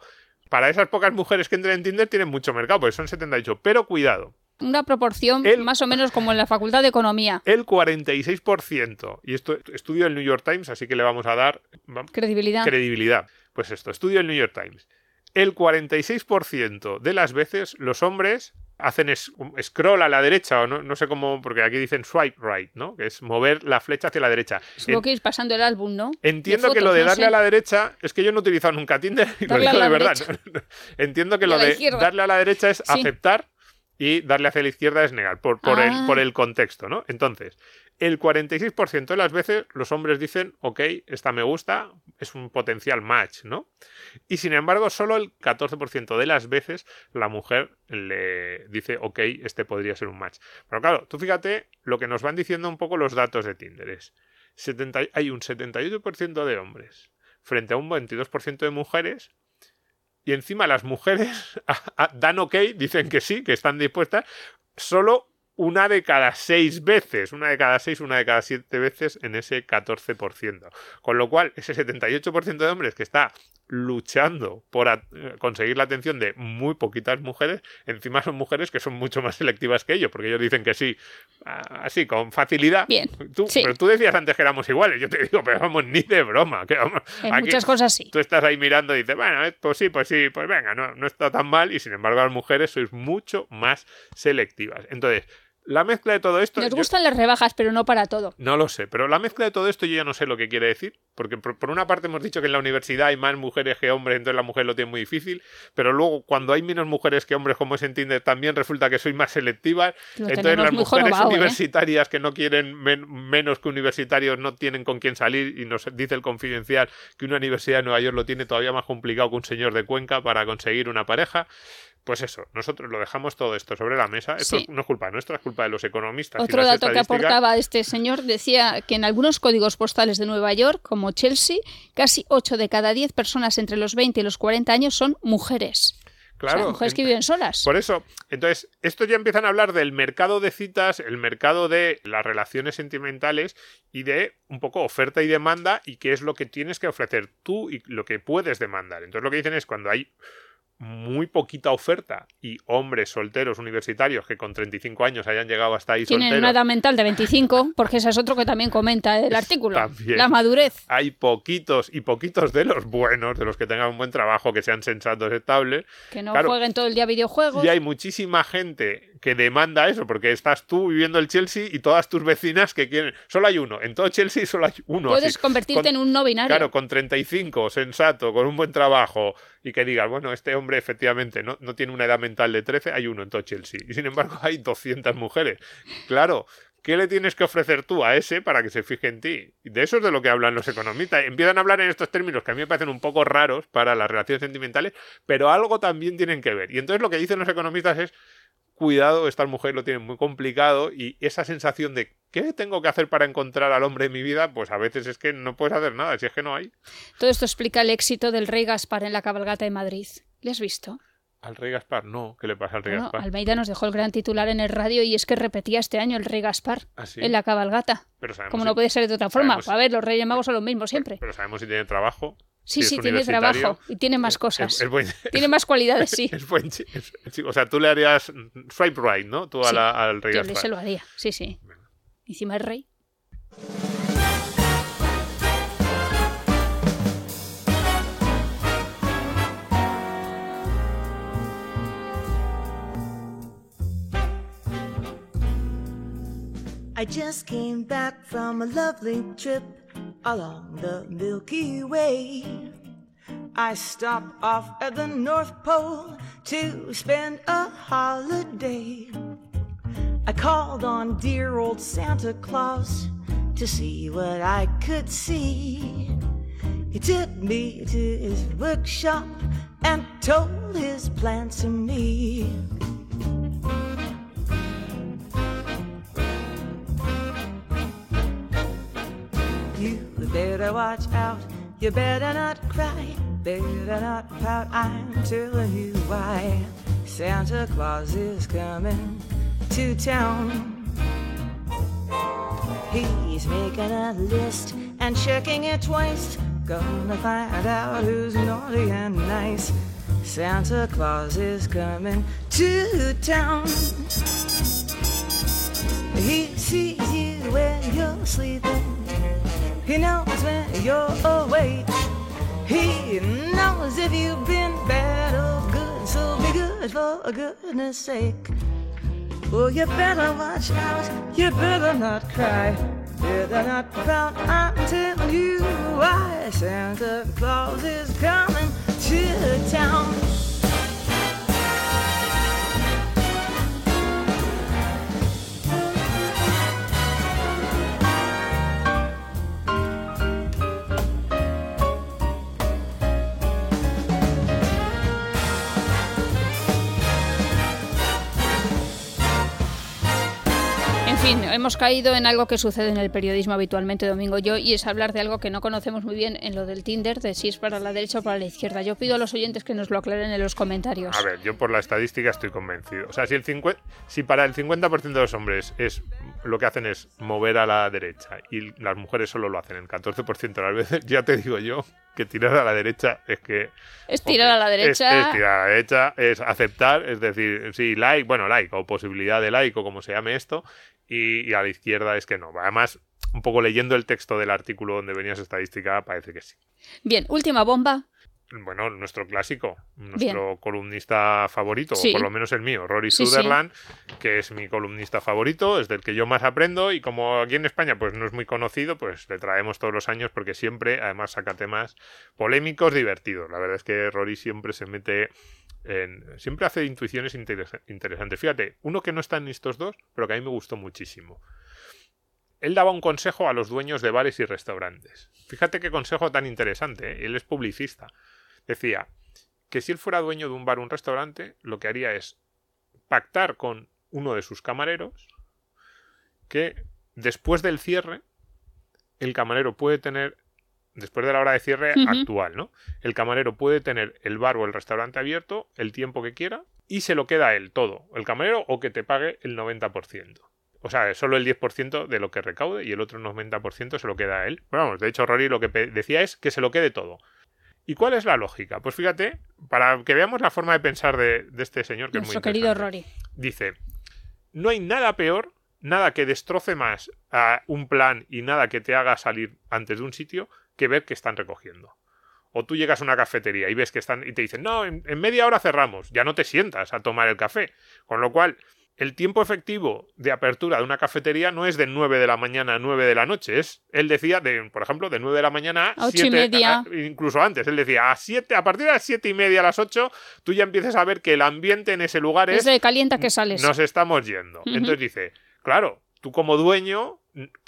para esas pocas mujeres que entran en Tinder tienen mucho mercado, porque son 78, pero cuidado, Una proporción El- más o menos como en la Facultad de Economía. el 46%, y esto estudio del New York Times, así que le vamos a dar Credibilidad. credibilidad. Pues esto, estudio del New York Times. El 46% de las veces los hombres hacen un scroll a la derecha, o no, no sé cómo, porque aquí dicen swipe right, ¿no? Que es mover la flecha hacia la derecha. Supongo que ir pasando el álbum, ¿no? Entiendo que lo de no darle sé. a la derecha es que yo no he utilizado nunca Tinder y Darle digo de verdad. Entiendo que lo de izquierda. darle a la derecha es Sí. aceptar y darle hacia la izquierda es negar, por, por, Ah. el, por el contexto, ¿no? Entonces, el 46% de las veces los hombres dicen, ok, esta me gusta, es un potencial match, ¿no? Y sin embargo, solo el 14% de las veces la mujer le dice, ok, este podría ser un match. Pero claro, tú fíjate lo que nos van diciendo un poco los datos de Tinder es, 70 hay un 78% de hombres frente a un 22% de mujeres y encima las mujeres dan ok, dicen que sí, que están dispuestas, solo una de cada seis veces, una de cada seis, una de cada siete veces en ese 14%. Con lo cual, ese 78% de hombres que está luchando por eh, conseguir la atención de muy poquitas mujeres, encima son mujeres que son mucho más selectivas que ellos, porque ellos dicen que sí, así, con facilidad. Bien, Tú- sí. Pero tú decías antes que éramos iguales, yo te digo, pero vamos, ni de broma. Que vamos, En aquí- muchas cosas sí. Tú estás ahí mirando y dices, bueno, pues sí, pues sí, pues venga, no, no está tan mal. Y sin embargo, las mujeres sois mucho más selectivas. Entonces, la mezcla de todo esto. Nos yo- gustan las rebajas, pero no para todo. no lo sé, pero la mezcla de todo esto yo ya no sé lo que quiere decir, porque por, por una parte hemos dicho que en la universidad hay más mujeres que hombres, entonces la mujer lo tiene muy difícil, pero luego cuando hay menos mujeres que hombres, como es en Tinder, también resulta que sois más selectivas, Lo entonces las mujeres jorobado, ¿eh? universitarias que no quieren men- menos que universitarios no tienen con quién salir y nos dice el confidencial que una universidad de Nueva York lo tiene todavía más complicado que un señor de Cuenca para conseguir una pareja. Pues eso, nosotros lo dejamos todo esto sobre la mesa. Esto Sí. no es culpa nuestra, es culpa de los economistas. Otro dato que aportaba este señor decía que en algunos códigos postales de Nueva York, como Chelsea, casi 8 de cada 10 personas entre los 20 y los 40 años son mujeres. Claro, O sea, mujeres que en- viven solas. Por eso, entonces, esto ya empiezan a hablar del mercado de citas, el mercado de las relaciones sentimentales y de un poco oferta y demanda y qué es lo que tienes que ofrecer tú y lo que puedes demandar. Entonces, lo que dicen es cuando hay muy poquita oferta y hombres solteros universitarios que con 35 años hayan llegado hasta ahí Tienen solteros. una edad mental de 25, porque ese es otro que también comenta el artículo. También. La madurez. Hay poquitos y poquitos de los buenos, de los que tengan un buen trabajo, que sean sensatos, estables, Que no Claro. jueguen todo el día videojuegos. Y hay muchísima gente que demanda eso, porque estás tú viviendo el Chelsea y todas tus vecinas que quieren. Solo hay uno. En todo Chelsea solo hay uno. Puedes así. convertirte Con- en un no binario. Claro, con 35, sensato, con un buen trabajo y que digas, bueno, este hombre efectivamente no, no tiene una edad mental de 13, hay uno en todo Chelsea. Y sin embargo hay 200 mujeres. Claro. ¿Qué le tienes que ofrecer tú a ese para que se fije en ti? De eso es de lo que hablan los economistas. Empiezan a hablar en estos términos que a mí me parecen un poco raros para las relaciones sentimentales, pero algo también tienen que ver. Y entonces lo que dicen los economistas es, cuidado, esta mujer lo tiene muy complicado y esa sensación de ¿qué tengo que hacer para encontrar al hombre en mi vida? Pues a veces es que no puedes hacer nada, si es que no hay. Todo esto explica el éxito del rey Gaspar en la cabalgata de Madrid. ¿Le has visto? Al rey Gaspar, no. ¿Qué le pasa al rey Bueno, Gaspar? Almeida nos dejó el gran titular en el radio y es que repetía este año el rey Gaspar Ah, sí. en la cabalgata. Pero sabemos Como si- no puede ser de otra forma. sabemos- A ver, los reyes magos son los mismos siempre. Pero sabemos si tiene trabajo. Sí, si sí, tiene trabajo y tiene más cosas. es buen- Tiene más cualidades, sí. es buen o sea, tú le harías swipe right, ¿no? Tú a Sí, la- al rey Yo Gaspar. se lo haría, sí, sí. Encima el rey. I just came back from a lovely trip along the Milky Way. I stopped off at the North Pole to spend a holiday. I called on dear old Santa Claus to see what I could see. He took me to his workshop and told his plans to me. Better watch out, you better not cry, better not pout, I'm telling you why. Santa Claus is coming to town. He's making a list and checking it twice. Gonna find out who's naughty and nice. Santa Claus is coming to town. He sees you when you're sleeping. He knows when you're awake. He knows if you've been bad or good. So be good for goodness sake. Oh, you better watch out. You better not cry. Better not pout. I'm telling you why. Santa Claus is coming to town. Fin, hemos caído en algo que sucede en el periodismo habitualmente, Domingo yo, y es hablar de algo que no conocemos muy bien en lo del Tinder, de si es para la derecha o para la izquierda. Yo pido a los oyentes que nos lo aclaren en los comentarios. A ver, yo por la estadística estoy convencido. O sea, si, el 50, si para el 50% de los hombres es lo que hacen es mover a la derecha y las mujeres solo lo hacen el 14% de las veces, ya te digo yo que tirar a la derecha es que... Es tirar a la es- derecha. Es, tirar a la derecha, es aceptar, es decir, sí, like, bueno, like o posibilidad de like o como se llame esto, y, y a la izquierda es que no. Además, un poco leyendo el texto del artículo donde venía esa estadística, parece que sí. Bien, última bomba. Bueno, nuestro clásico, nuestro columnista favorito, Sí. o por lo menos el mío, Rory Sí, sí. Sutherland, que es mi columnista favorito, es del que yo más aprendo y como aquí en España pues no es muy conocido, pues le traemos todos los años porque siempre además saca temas polémicos, divertidos. La verdad es que Rory siempre se mete en... siempre hace intuiciones interesa- interesantes. Fíjate, uno que no está en estos dos, pero que a mí me gustó muchísimo. Él daba un consejo a los dueños de bares y restaurantes. Fíjate qué consejo tan interesante, ¿eh? él es publicista. Decía que si él fuera dueño de un bar o un restaurante, lo que haría es pactar con uno de sus camareros que después del cierre, el camarero puede tener, después de la hora de cierre actual, ¿no? El camarero puede tener el bar o el restaurante abierto el tiempo que quiera y se lo queda a él todo, el camarero o que te pague el 90%. O sea, solo el 10% de lo que recaude y el otro 90% se lo queda a él. Vamos, de hecho, Rory lo que decía es que se lo quede todo. ¿Y cuál es la lógica? Pues fíjate, para que veamos la forma de pensar de, de este señor, que Nuestro es muy querido. Rory. Dice, no hay nada peor, nada que destroce más a un plan y nada que te haga salir antes de un sitio que ver que están recogiendo. O tú llegas a una cafetería y ves que están y te dicen, no, en, en media hora cerramos, ya no te sientas a tomar el café. Con lo cual, el tiempo efectivo de apertura de una cafetería no es de 9 de la mañana a 9 de la noche, es, él decía, de, por ejemplo, de 9 de la mañana A ocho y 7, media. a- incluso antes, él decía, a, 7, a partir de las 7 y media a las 8, tú ya empiezas a ver que el ambiente en ese lugar es Desde calienta que sales. nos estamos yendo. Entonces dice, claro, tú como dueño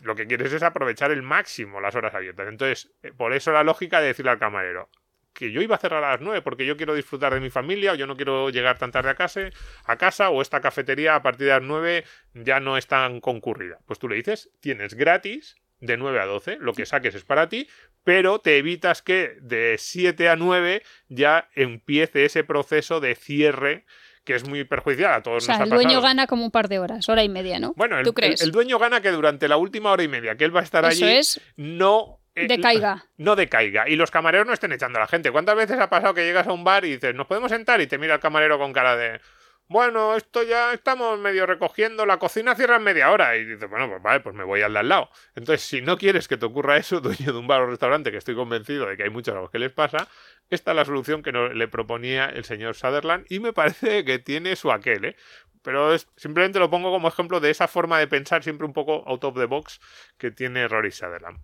lo que quieres es aprovechar el máximo las horas abiertas. Entonces, eh, por eso la lógica de decirle al camarero que yo iba a cerrar a las 9 porque yo quiero disfrutar de mi familia o yo no quiero llegar tan tarde a casa, a casa o esta cafetería a partir de las 9 ya no es tan concurrida. Pues tú le dices, tienes gratis de 9 a 12, lo que saques es para ti, pero te evitas que de 7 a 9 ya empiece ese proceso de cierre que es muy perjudicial a o todos sea, nos ha el dueño gana como un par de horas, hora y media, ¿no? Bueno, el, ¿Tú crees? el- el dueño gana que durante la última hora y media que él va a estar Eso allí es, no eh, decaiga. no decaiga y los camareros no estén echando a la gente. ¿Cuántas veces ha pasado que llegas a un bar y dices, ¿nos podemos sentar? Y te mira el camarero con cara de, bueno, esto ya estamos medio recogiendo, la cocina cierra en media hora. Y dices, bueno, pues vale, pues me voy al de al lado. Entonces, si no quieres que te ocurra eso, dueño de un bar o restaurante, que estoy convencido de que hay muchos a los que les pasa, esta es la solución que le proponía el señor Sutherland y me parece que tiene su aquel, ¿eh? Pero es- simplemente lo pongo como ejemplo de esa forma de pensar siempre un poco out of the box que tiene Rory Sutherland.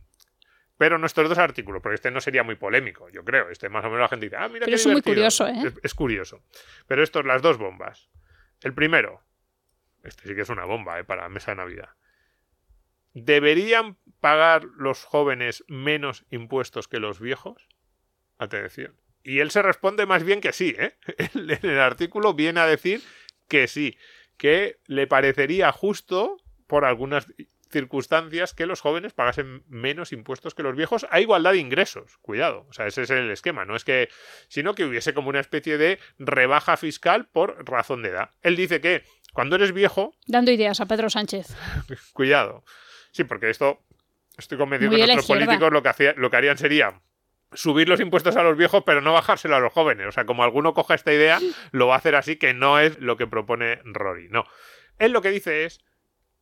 Pero nuestros dos artículos, porque este no sería muy polémico, yo creo. Este más o menos la gente dice, ah, mira Pero qué es muy divertido". curioso, ¿eh? Es, es curioso. Pero estos, las dos bombas. El primero, este sí que es una bomba, ¿eh? Para mesa de Navidad. ¿Deberían pagar los jóvenes menos impuestos que los viejos? Atención. Y él se responde más bien que sí, ¿eh? Él en el artículo viene a decir que sí, que le parecería justo por algunas circunstancias que los jóvenes pagasen menos impuestos que los viejos a igualdad de ingresos. Cuidado, o sea, ese es el esquema, no es que, sino que hubiese como una especie de rebaja fiscal por razón de edad. Él dice que cuando eres viejo, Dando ideas a Pedro Sánchez. cuidado. Sí, porque esto estoy convencido Muy que nuestros políticos lo que, hacía- lo que harían sería subir los impuestos a los viejos, pero no bajárselo a los jóvenes. O sea, como alguno coja esta idea, lo va a hacer así, que no es lo que propone Rory. No. Él lo que dice es,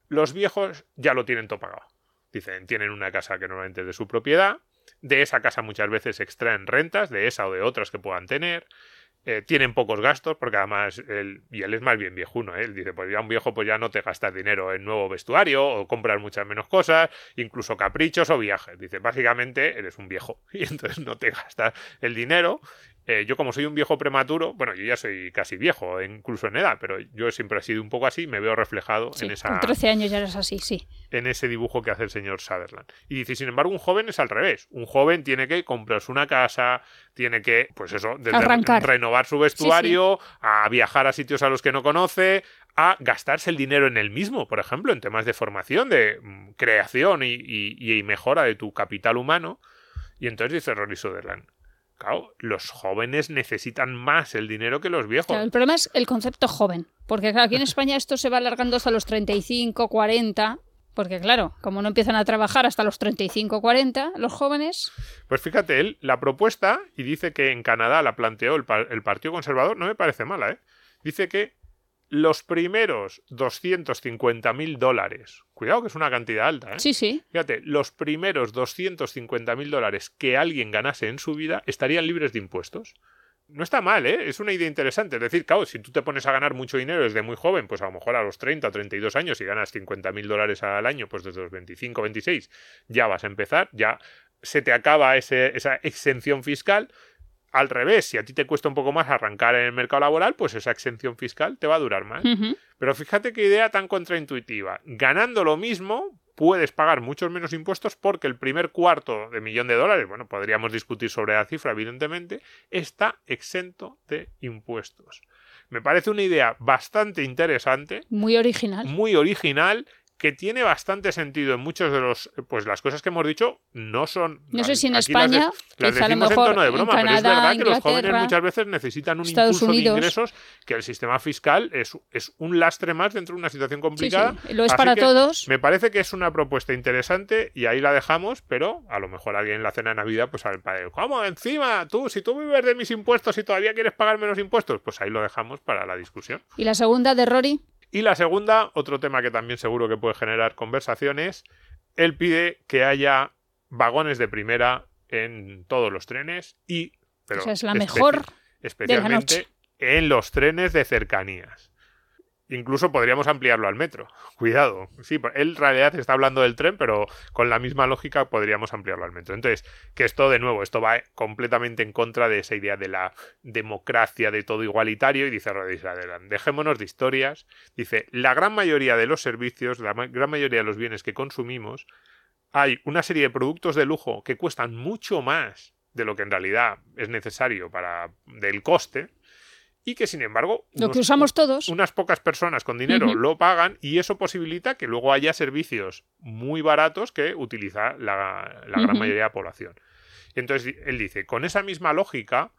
los viejos ya lo tienen todo pagado. Dicen, tienen una casa que normalmente es de su propiedad, de esa casa muchas veces extraen rentas, de esa o de otras que puedan tener, eh, tienen pocos gastos, porque además él, y él es más bien viejuno, ¿eh? él dice, pues ya un viejo pues ya no te gastas dinero en nuevo vestuario o compras muchas menos cosas, incluso caprichos o viajes. Dice, básicamente eres un viejo y entonces no te gastas el dinero. Eh, yo como soy un viejo prematuro, bueno, yo ya soy casi viejo, incluso en edad, pero yo siempre he sido un poco así, me veo reflejado Sí, en, esa, con 13 años ya eres así, sí. en ese dibujo que hace el señor Sutherland. Y dice, sin embargo, un joven es al revés. Un joven tiene que comprarse una casa, tiene que, pues eso, desde Arrancar. renovar su vestuario, a viajar a sitios a los que no conoce, a gastarse el dinero en el mismo, por ejemplo, en temas de formación, de mm, creación y, y- y mejora de tu capital humano. Y entonces dice Rory Sutherland, claro, los jóvenes necesitan más el dinero que los viejos. Claro, el problema es el concepto joven, porque claro, aquí en España esto se va alargando hasta los 35, 40, porque claro, como no empiezan a trabajar hasta los 35, 40, los jóvenes, Pues fíjate, él la propuesta, y dice que en Canadá la planteó el Partido Conservador, no me parece mala, ¿eh? Dice que los primeros 250 mil dólares, cuidado que es una cantidad alta, ¿eh? sí, sí, Fíjate, los primeros 250 mil dólares que alguien ganase en su vida estarían libres de impuestos. No está mal, ¿eh? Es una idea interesante. Es decir, claro, si tú te pones a ganar mucho dinero desde muy joven, pues a lo mejor a los 30 o 32 años y ganas 50 mil dólares al año, pues desde los 25 o 26 ya vas a empezar, ya se te acaba ese- esa exención fiscal. Al revés, si a ti te cuesta un poco más arrancar en el mercado laboral, pues esa exención fiscal te va a durar más. Pero fíjate qué idea tan contraintuitiva. Ganando lo mismo, puedes pagar muchos menos impuestos porque el primer cuarto de millón de dólares, bueno, podríamos discutir sobre la cifra, evidentemente, está exento de impuestos. Me parece una idea bastante interesante, muy original. muy original, que tiene bastante sentido en muchos de los, pues las cosas que hemos dicho no son. No sé si en las de- España, las lo decimos mejor en tono de broma, pero es Canadá, verdad que los jóvenes muchas veces necesitan un Estados impulso Unidos. de ingresos que el sistema fiscal es, es un lastre más dentro de una situación complicada. sí, lo es Así para todos. Me parece que es una propuesta interesante y ahí la dejamos, pero a lo mejor alguien en la cena de Navidad, pues al padre, ¿cómo? Encima, tú, si tú vives de mis impuestos y todavía quieres pagar menos impuestos, pues ahí lo dejamos para la discusión. Y la segunda de Rory, Y la segunda, otro tema que también seguro que puede generar conversaciones, él pide que haya vagones de primera en todos los trenes y... Pero esa es la mejor. especialmente noche. en los trenes de cercanías. Incluso podríamos ampliarlo al metro. Cuidado. Sí, él en realidad está hablando del tren, pero con la misma lógica podríamos ampliarlo al metro. Entonces, que esto de nuevo, esto va completamente en contra de esa idea de la democracia, de todo igualitario, y dice Rodríguez Adelán, dejémonos de historias. Dice, la gran mayoría de los servicios, la gran mayoría de los bienes que consumimos, hay una serie de productos de lujo que cuestan mucho más de lo que en realidad es necesario para del coste y que sin embargo lo unos- que usamos todos. unas pocas personas con dinero lo pagan y eso posibilita que luego haya servicios muy baratos que utiliza la, la gran mayoría de la población. Y entonces él dice, con esa misma lógica,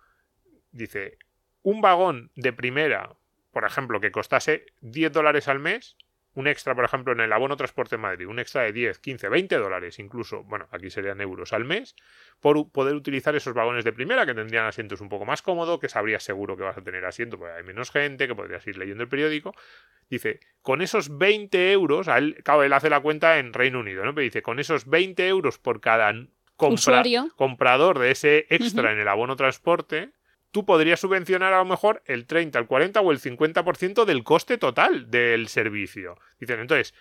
dice, un vagón de primera, por ejemplo, que costase 10 dólares al mes, un extra, por ejemplo, en el abono transporte en Madrid, un extra de 10, 15, 20 dólares incluso, bueno, aquí serían euros al mes, por poder utilizar esos vagones de primera que tendrían asientos un poco más cómodo, que sabrías seguro que vas a tener asiento porque hay menos gente, que podrías ir leyendo el periódico. Dice, con esos 20 euros, a él, claro, él hace la cuenta en Reino Unido, ¿no? Pero dice, con esos 20 euros por cada compra- comprador de ese extra en el abono transporte, tú podrías subvencionar a lo mejor el 30, el 40 o el 50% del coste total del servicio. Dicen, entonces,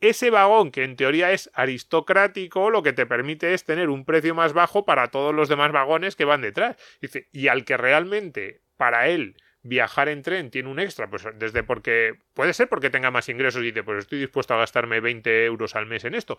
ese vagón que en teoría es aristocrático, lo que te permite es tener un precio más bajo para todos los demás vagones que van detrás. Dice, y al que realmente para él viajar en tren tiene un extra, pues desde porque puede ser porque tenga más ingresos y dice, pues estoy dispuesto a gastarme 20 euros al mes en esto.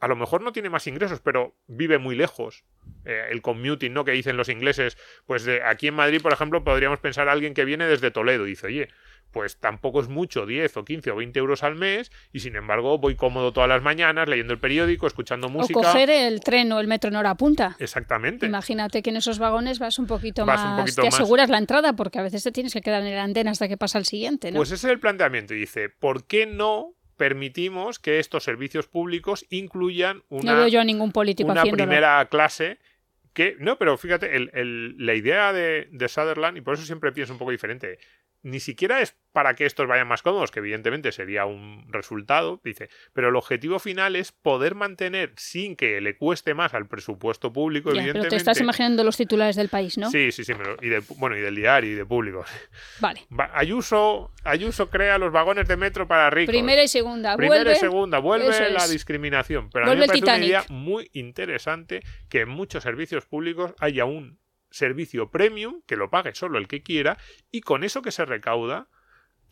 A lo mejor no tiene más ingresos, pero vive muy lejos. Eh, el commuting, ¿no? Que dicen los ingleses, pues de aquí en Madrid, por ejemplo, podríamos pensar a alguien que viene desde Toledo y dice, oye, pues tampoco es mucho, 10 o 15 o 20 euros al mes, y sin embargo voy cómodo todas las mañanas leyendo el periódico, escuchando música. O coger el tren o el metro en hora punta. Exactamente. Imagínate que en esos vagones vas un poquito Vas un más. poquito te más. aseguras la entrada porque a veces te tienes que quedar en el andén hasta que pasa el siguiente, ¿no? Pues ese es el planteamiento. Y dice, ¿por qué no permitimos que estos servicios públicos incluyan una, no veo yo a ningún político una primera clase que... No, pero fíjate, el- el- la idea de, de Sutherland, y por eso siempre pienso un poco diferente, ni siquiera es para que estos vayan más cómodos, que evidentemente sería un resultado, dice, pero el objetivo final es poder mantener sin que le cueste más al presupuesto público, Ya, pero evidentemente. te estás imaginando los titulares del país, ¿no? Sí, sí, sí, y de- bueno, y del diario y de público. Vale. Va- Ayuso, Ayuso crea los vagones de metro para ricos. Primera y segunda. Primera vuelve. y segunda, vuelve la discriminación. Pero a mí Vuelve me parece una idea muy interesante que en muchos servicios públicos haya un servicio premium que lo pague solo el que quiera y con eso que se recauda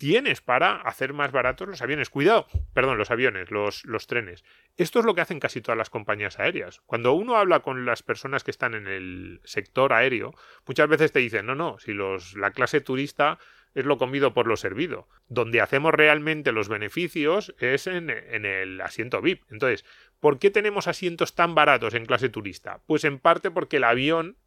tienes para hacer más baratos los aviones. Cuidado, perdón, los aviones, los, los trenes. Esto es lo que hacen casi todas las compañías aéreas. Cuando uno habla con las personas que están en el sector aéreo, muchas veces te dicen, no, no, si los, la clase turista es lo comido por lo servido. Donde hacemos realmente los beneficios es en, en el asiento VIP. Entonces, ¿por qué tenemos asientos tan baratos en clase turista? Pues en parte porque el avión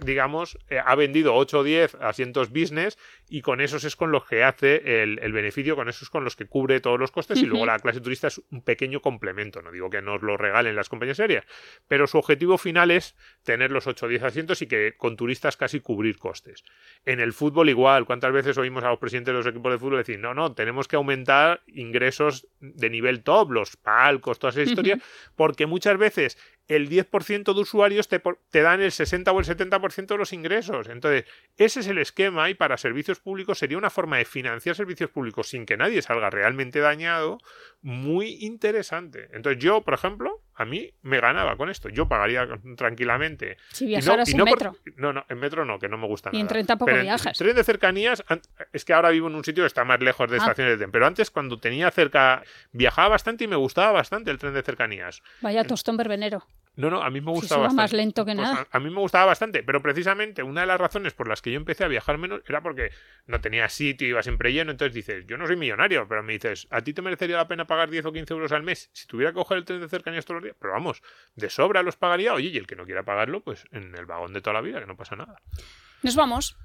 digamos, eh, ha vendido 8 o 10 asientos business y con esos es con los que hace el, el beneficio, con esos es con los que cubre todos los costes y luego la clase turista es un pequeño complemento. No digo que nos lo regalen las compañías aéreas, pero su objetivo final es tener los 8 o 10 asientos y que con turistas casi cubrir costes. En el fútbol igual, ¿cuántas veces oímos a los presidentes de los equipos de fútbol decir, no, no, tenemos que aumentar ingresos de nivel top, los palcos, todas esas historias, porque muchas veces el 10% de usuarios te, te dan el 60 o el 70% de los ingresos. Entonces, ese es el esquema y para servicios públicos sería una forma de financiar servicios públicos sin que nadie salga realmente dañado, muy interesante. Entonces, yo, por ejemplo, a mí me ganaba con esto. Yo pagaría tranquilamente. Si Y no- viajaras en no por- metro. no, no, en metro no, que no me gusta Y en nada. tren tampoco Pero en viajas. Tren de cercanías, an- es que ahora vivo en un sitio que está más lejos de Ah. estaciones de tren. Pero antes, cuando tenía cerca, viajaba bastante y me gustaba bastante el tren de cercanías. Vaya tostón verbenero. No, no, a mí me gustaba bastante. más lento que Pues nada. a, a mí me gustaba bastante, pero precisamente una de las razones por las que yo empecé a viajar menos era porque no tenía sitio, iba siempre lleno. Entonces dices, yo no soy millonario, pero me dices, ¿a ti te merecería la pena pagar 10 o 15 euros al mes si tuviera que coger el tren de cercanías todos los días? Pero vamos, de sobra los pagaría. Oye, y el que no quiera pagarlo, pues en el vagón de toda la vida, que no pasa nada. Nos vamos.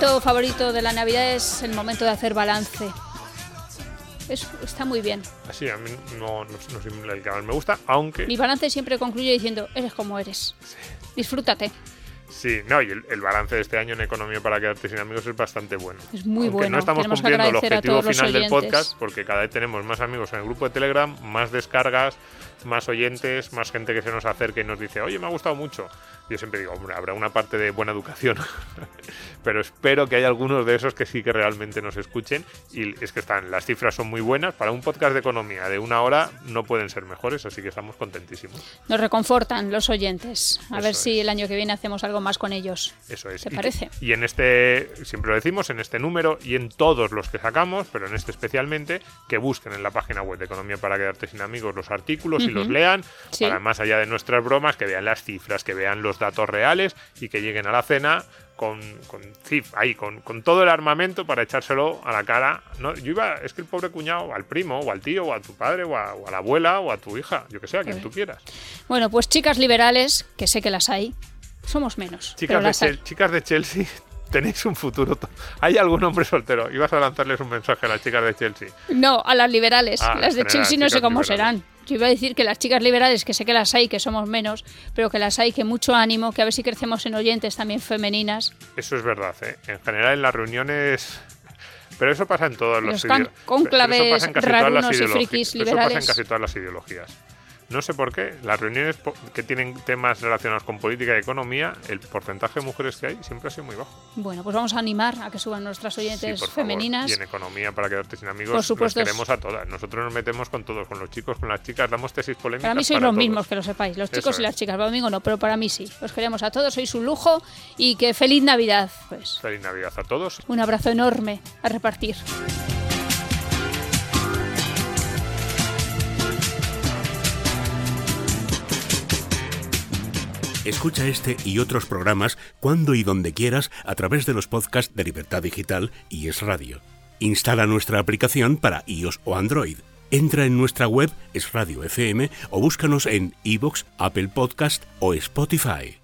Momento favorito de la Navidad es el momento de hacer balance. Es- está muy bien. Así, a mí no, no, no soy el que más me gusta, aunque... Mi balance siempre concluye diciendo, eres como eres. Disfrútate. Sí, no, y el, el balance de este año en economía para quedarte sin amigos es bastante bueno. Es muy Aunque bueno. no estamos Tenemos cumpliendo el objetivo final del podcast porque cada vez tenemos más amigos en el grupo de Telegram, más descargas, más oyentes, más gente que se nos acerca y nos dice, oye, me ha gustado mucho. Yo siempre digo, hombre, habrá una parte de buena educación, pero espero que haya algunos de esos que sí que realmente nos escuchen. Y es que están, las cifras son muy buenas. Para un podcast de economía de una hora no pueden ser mejores, así que estamos contentísimos. Nos reconfortan los oyentes. A Eso ver si el año que viene hacemos algo más con ellos. Eso es. ¿Te Y parece? Y, en este, siempre lo decimos, en este número y en todos los que sacamos, pero en este especialmente, que busquen en la página web de Economía para quedarte sin amigos los artículos y los lean, Sí. para más allá de nuestras bromas, que vean las cifras, que vean los datos reales y que lleguen a la cena con, con cif- ahí, con, con todo el armamento para echárselo a la cara. No, yo iba, es que el pobre cuñado, al primo, o al tío, o a tu padre, o a, o a la abuela, o a tu hija, yo que sé, a quien Pues- tú quieras. Bueno, pues chicas liberales, que sé que las hay, somos menos. Chicas de, las hay. Chel- chicas de Chelsea, tenéis un futuro. ¿Hay algún hombre soltero? Ibas a lanzarles un mensaje a las chicas de Chelsea. No, a las liberales. Ah, las de Chelsea no sé cómo liberales. serán. Yo iba a decir que las chicas liberales, que sé que las hay, que somos menos, pero que las hay, que mucho ánimo, que a ver si crecemos en oyentes también femeninas. Eso es verdad, ¿eh? En general en las reuniones... Pero eso pasa en todos los, Los las rarunos y frikis Eso pasa en liberales. casi todas las ideologías. No sé por qué, las reuniones que tienen temas relacionados con política y economía, el porcentaje de mujeres que hay siempre ha sido muy bajo. Bueno, pues vamos a animar a que suban nuestras Sí, oyentes por favor. femeninas. Y en economía, para quedarte sin amigos, Por supuesto, queremos a todas. Nosotros nos metemos con todos, con los chicos, con las chicas, damos tesis polémicas. Para mí sois para los todos. mismos, que lo sepáis, los chicos Eso y es. las chicas. Para domingo no, pero para mí sí. Os queremos a todos, sois un lujo y que feliz Navidad. Pues Feliz Navidad a todos. un abrazo enorme a repartir. Escucha este y otros programas cuando y donde quieras a través de los podcasts de Libertad Digital y Es Radio. Instala nuestra aplicación para iOS o Android. Entra en nuestra web Es Radio FM o búscanos en iVoox, Apple Podcast o Spotify.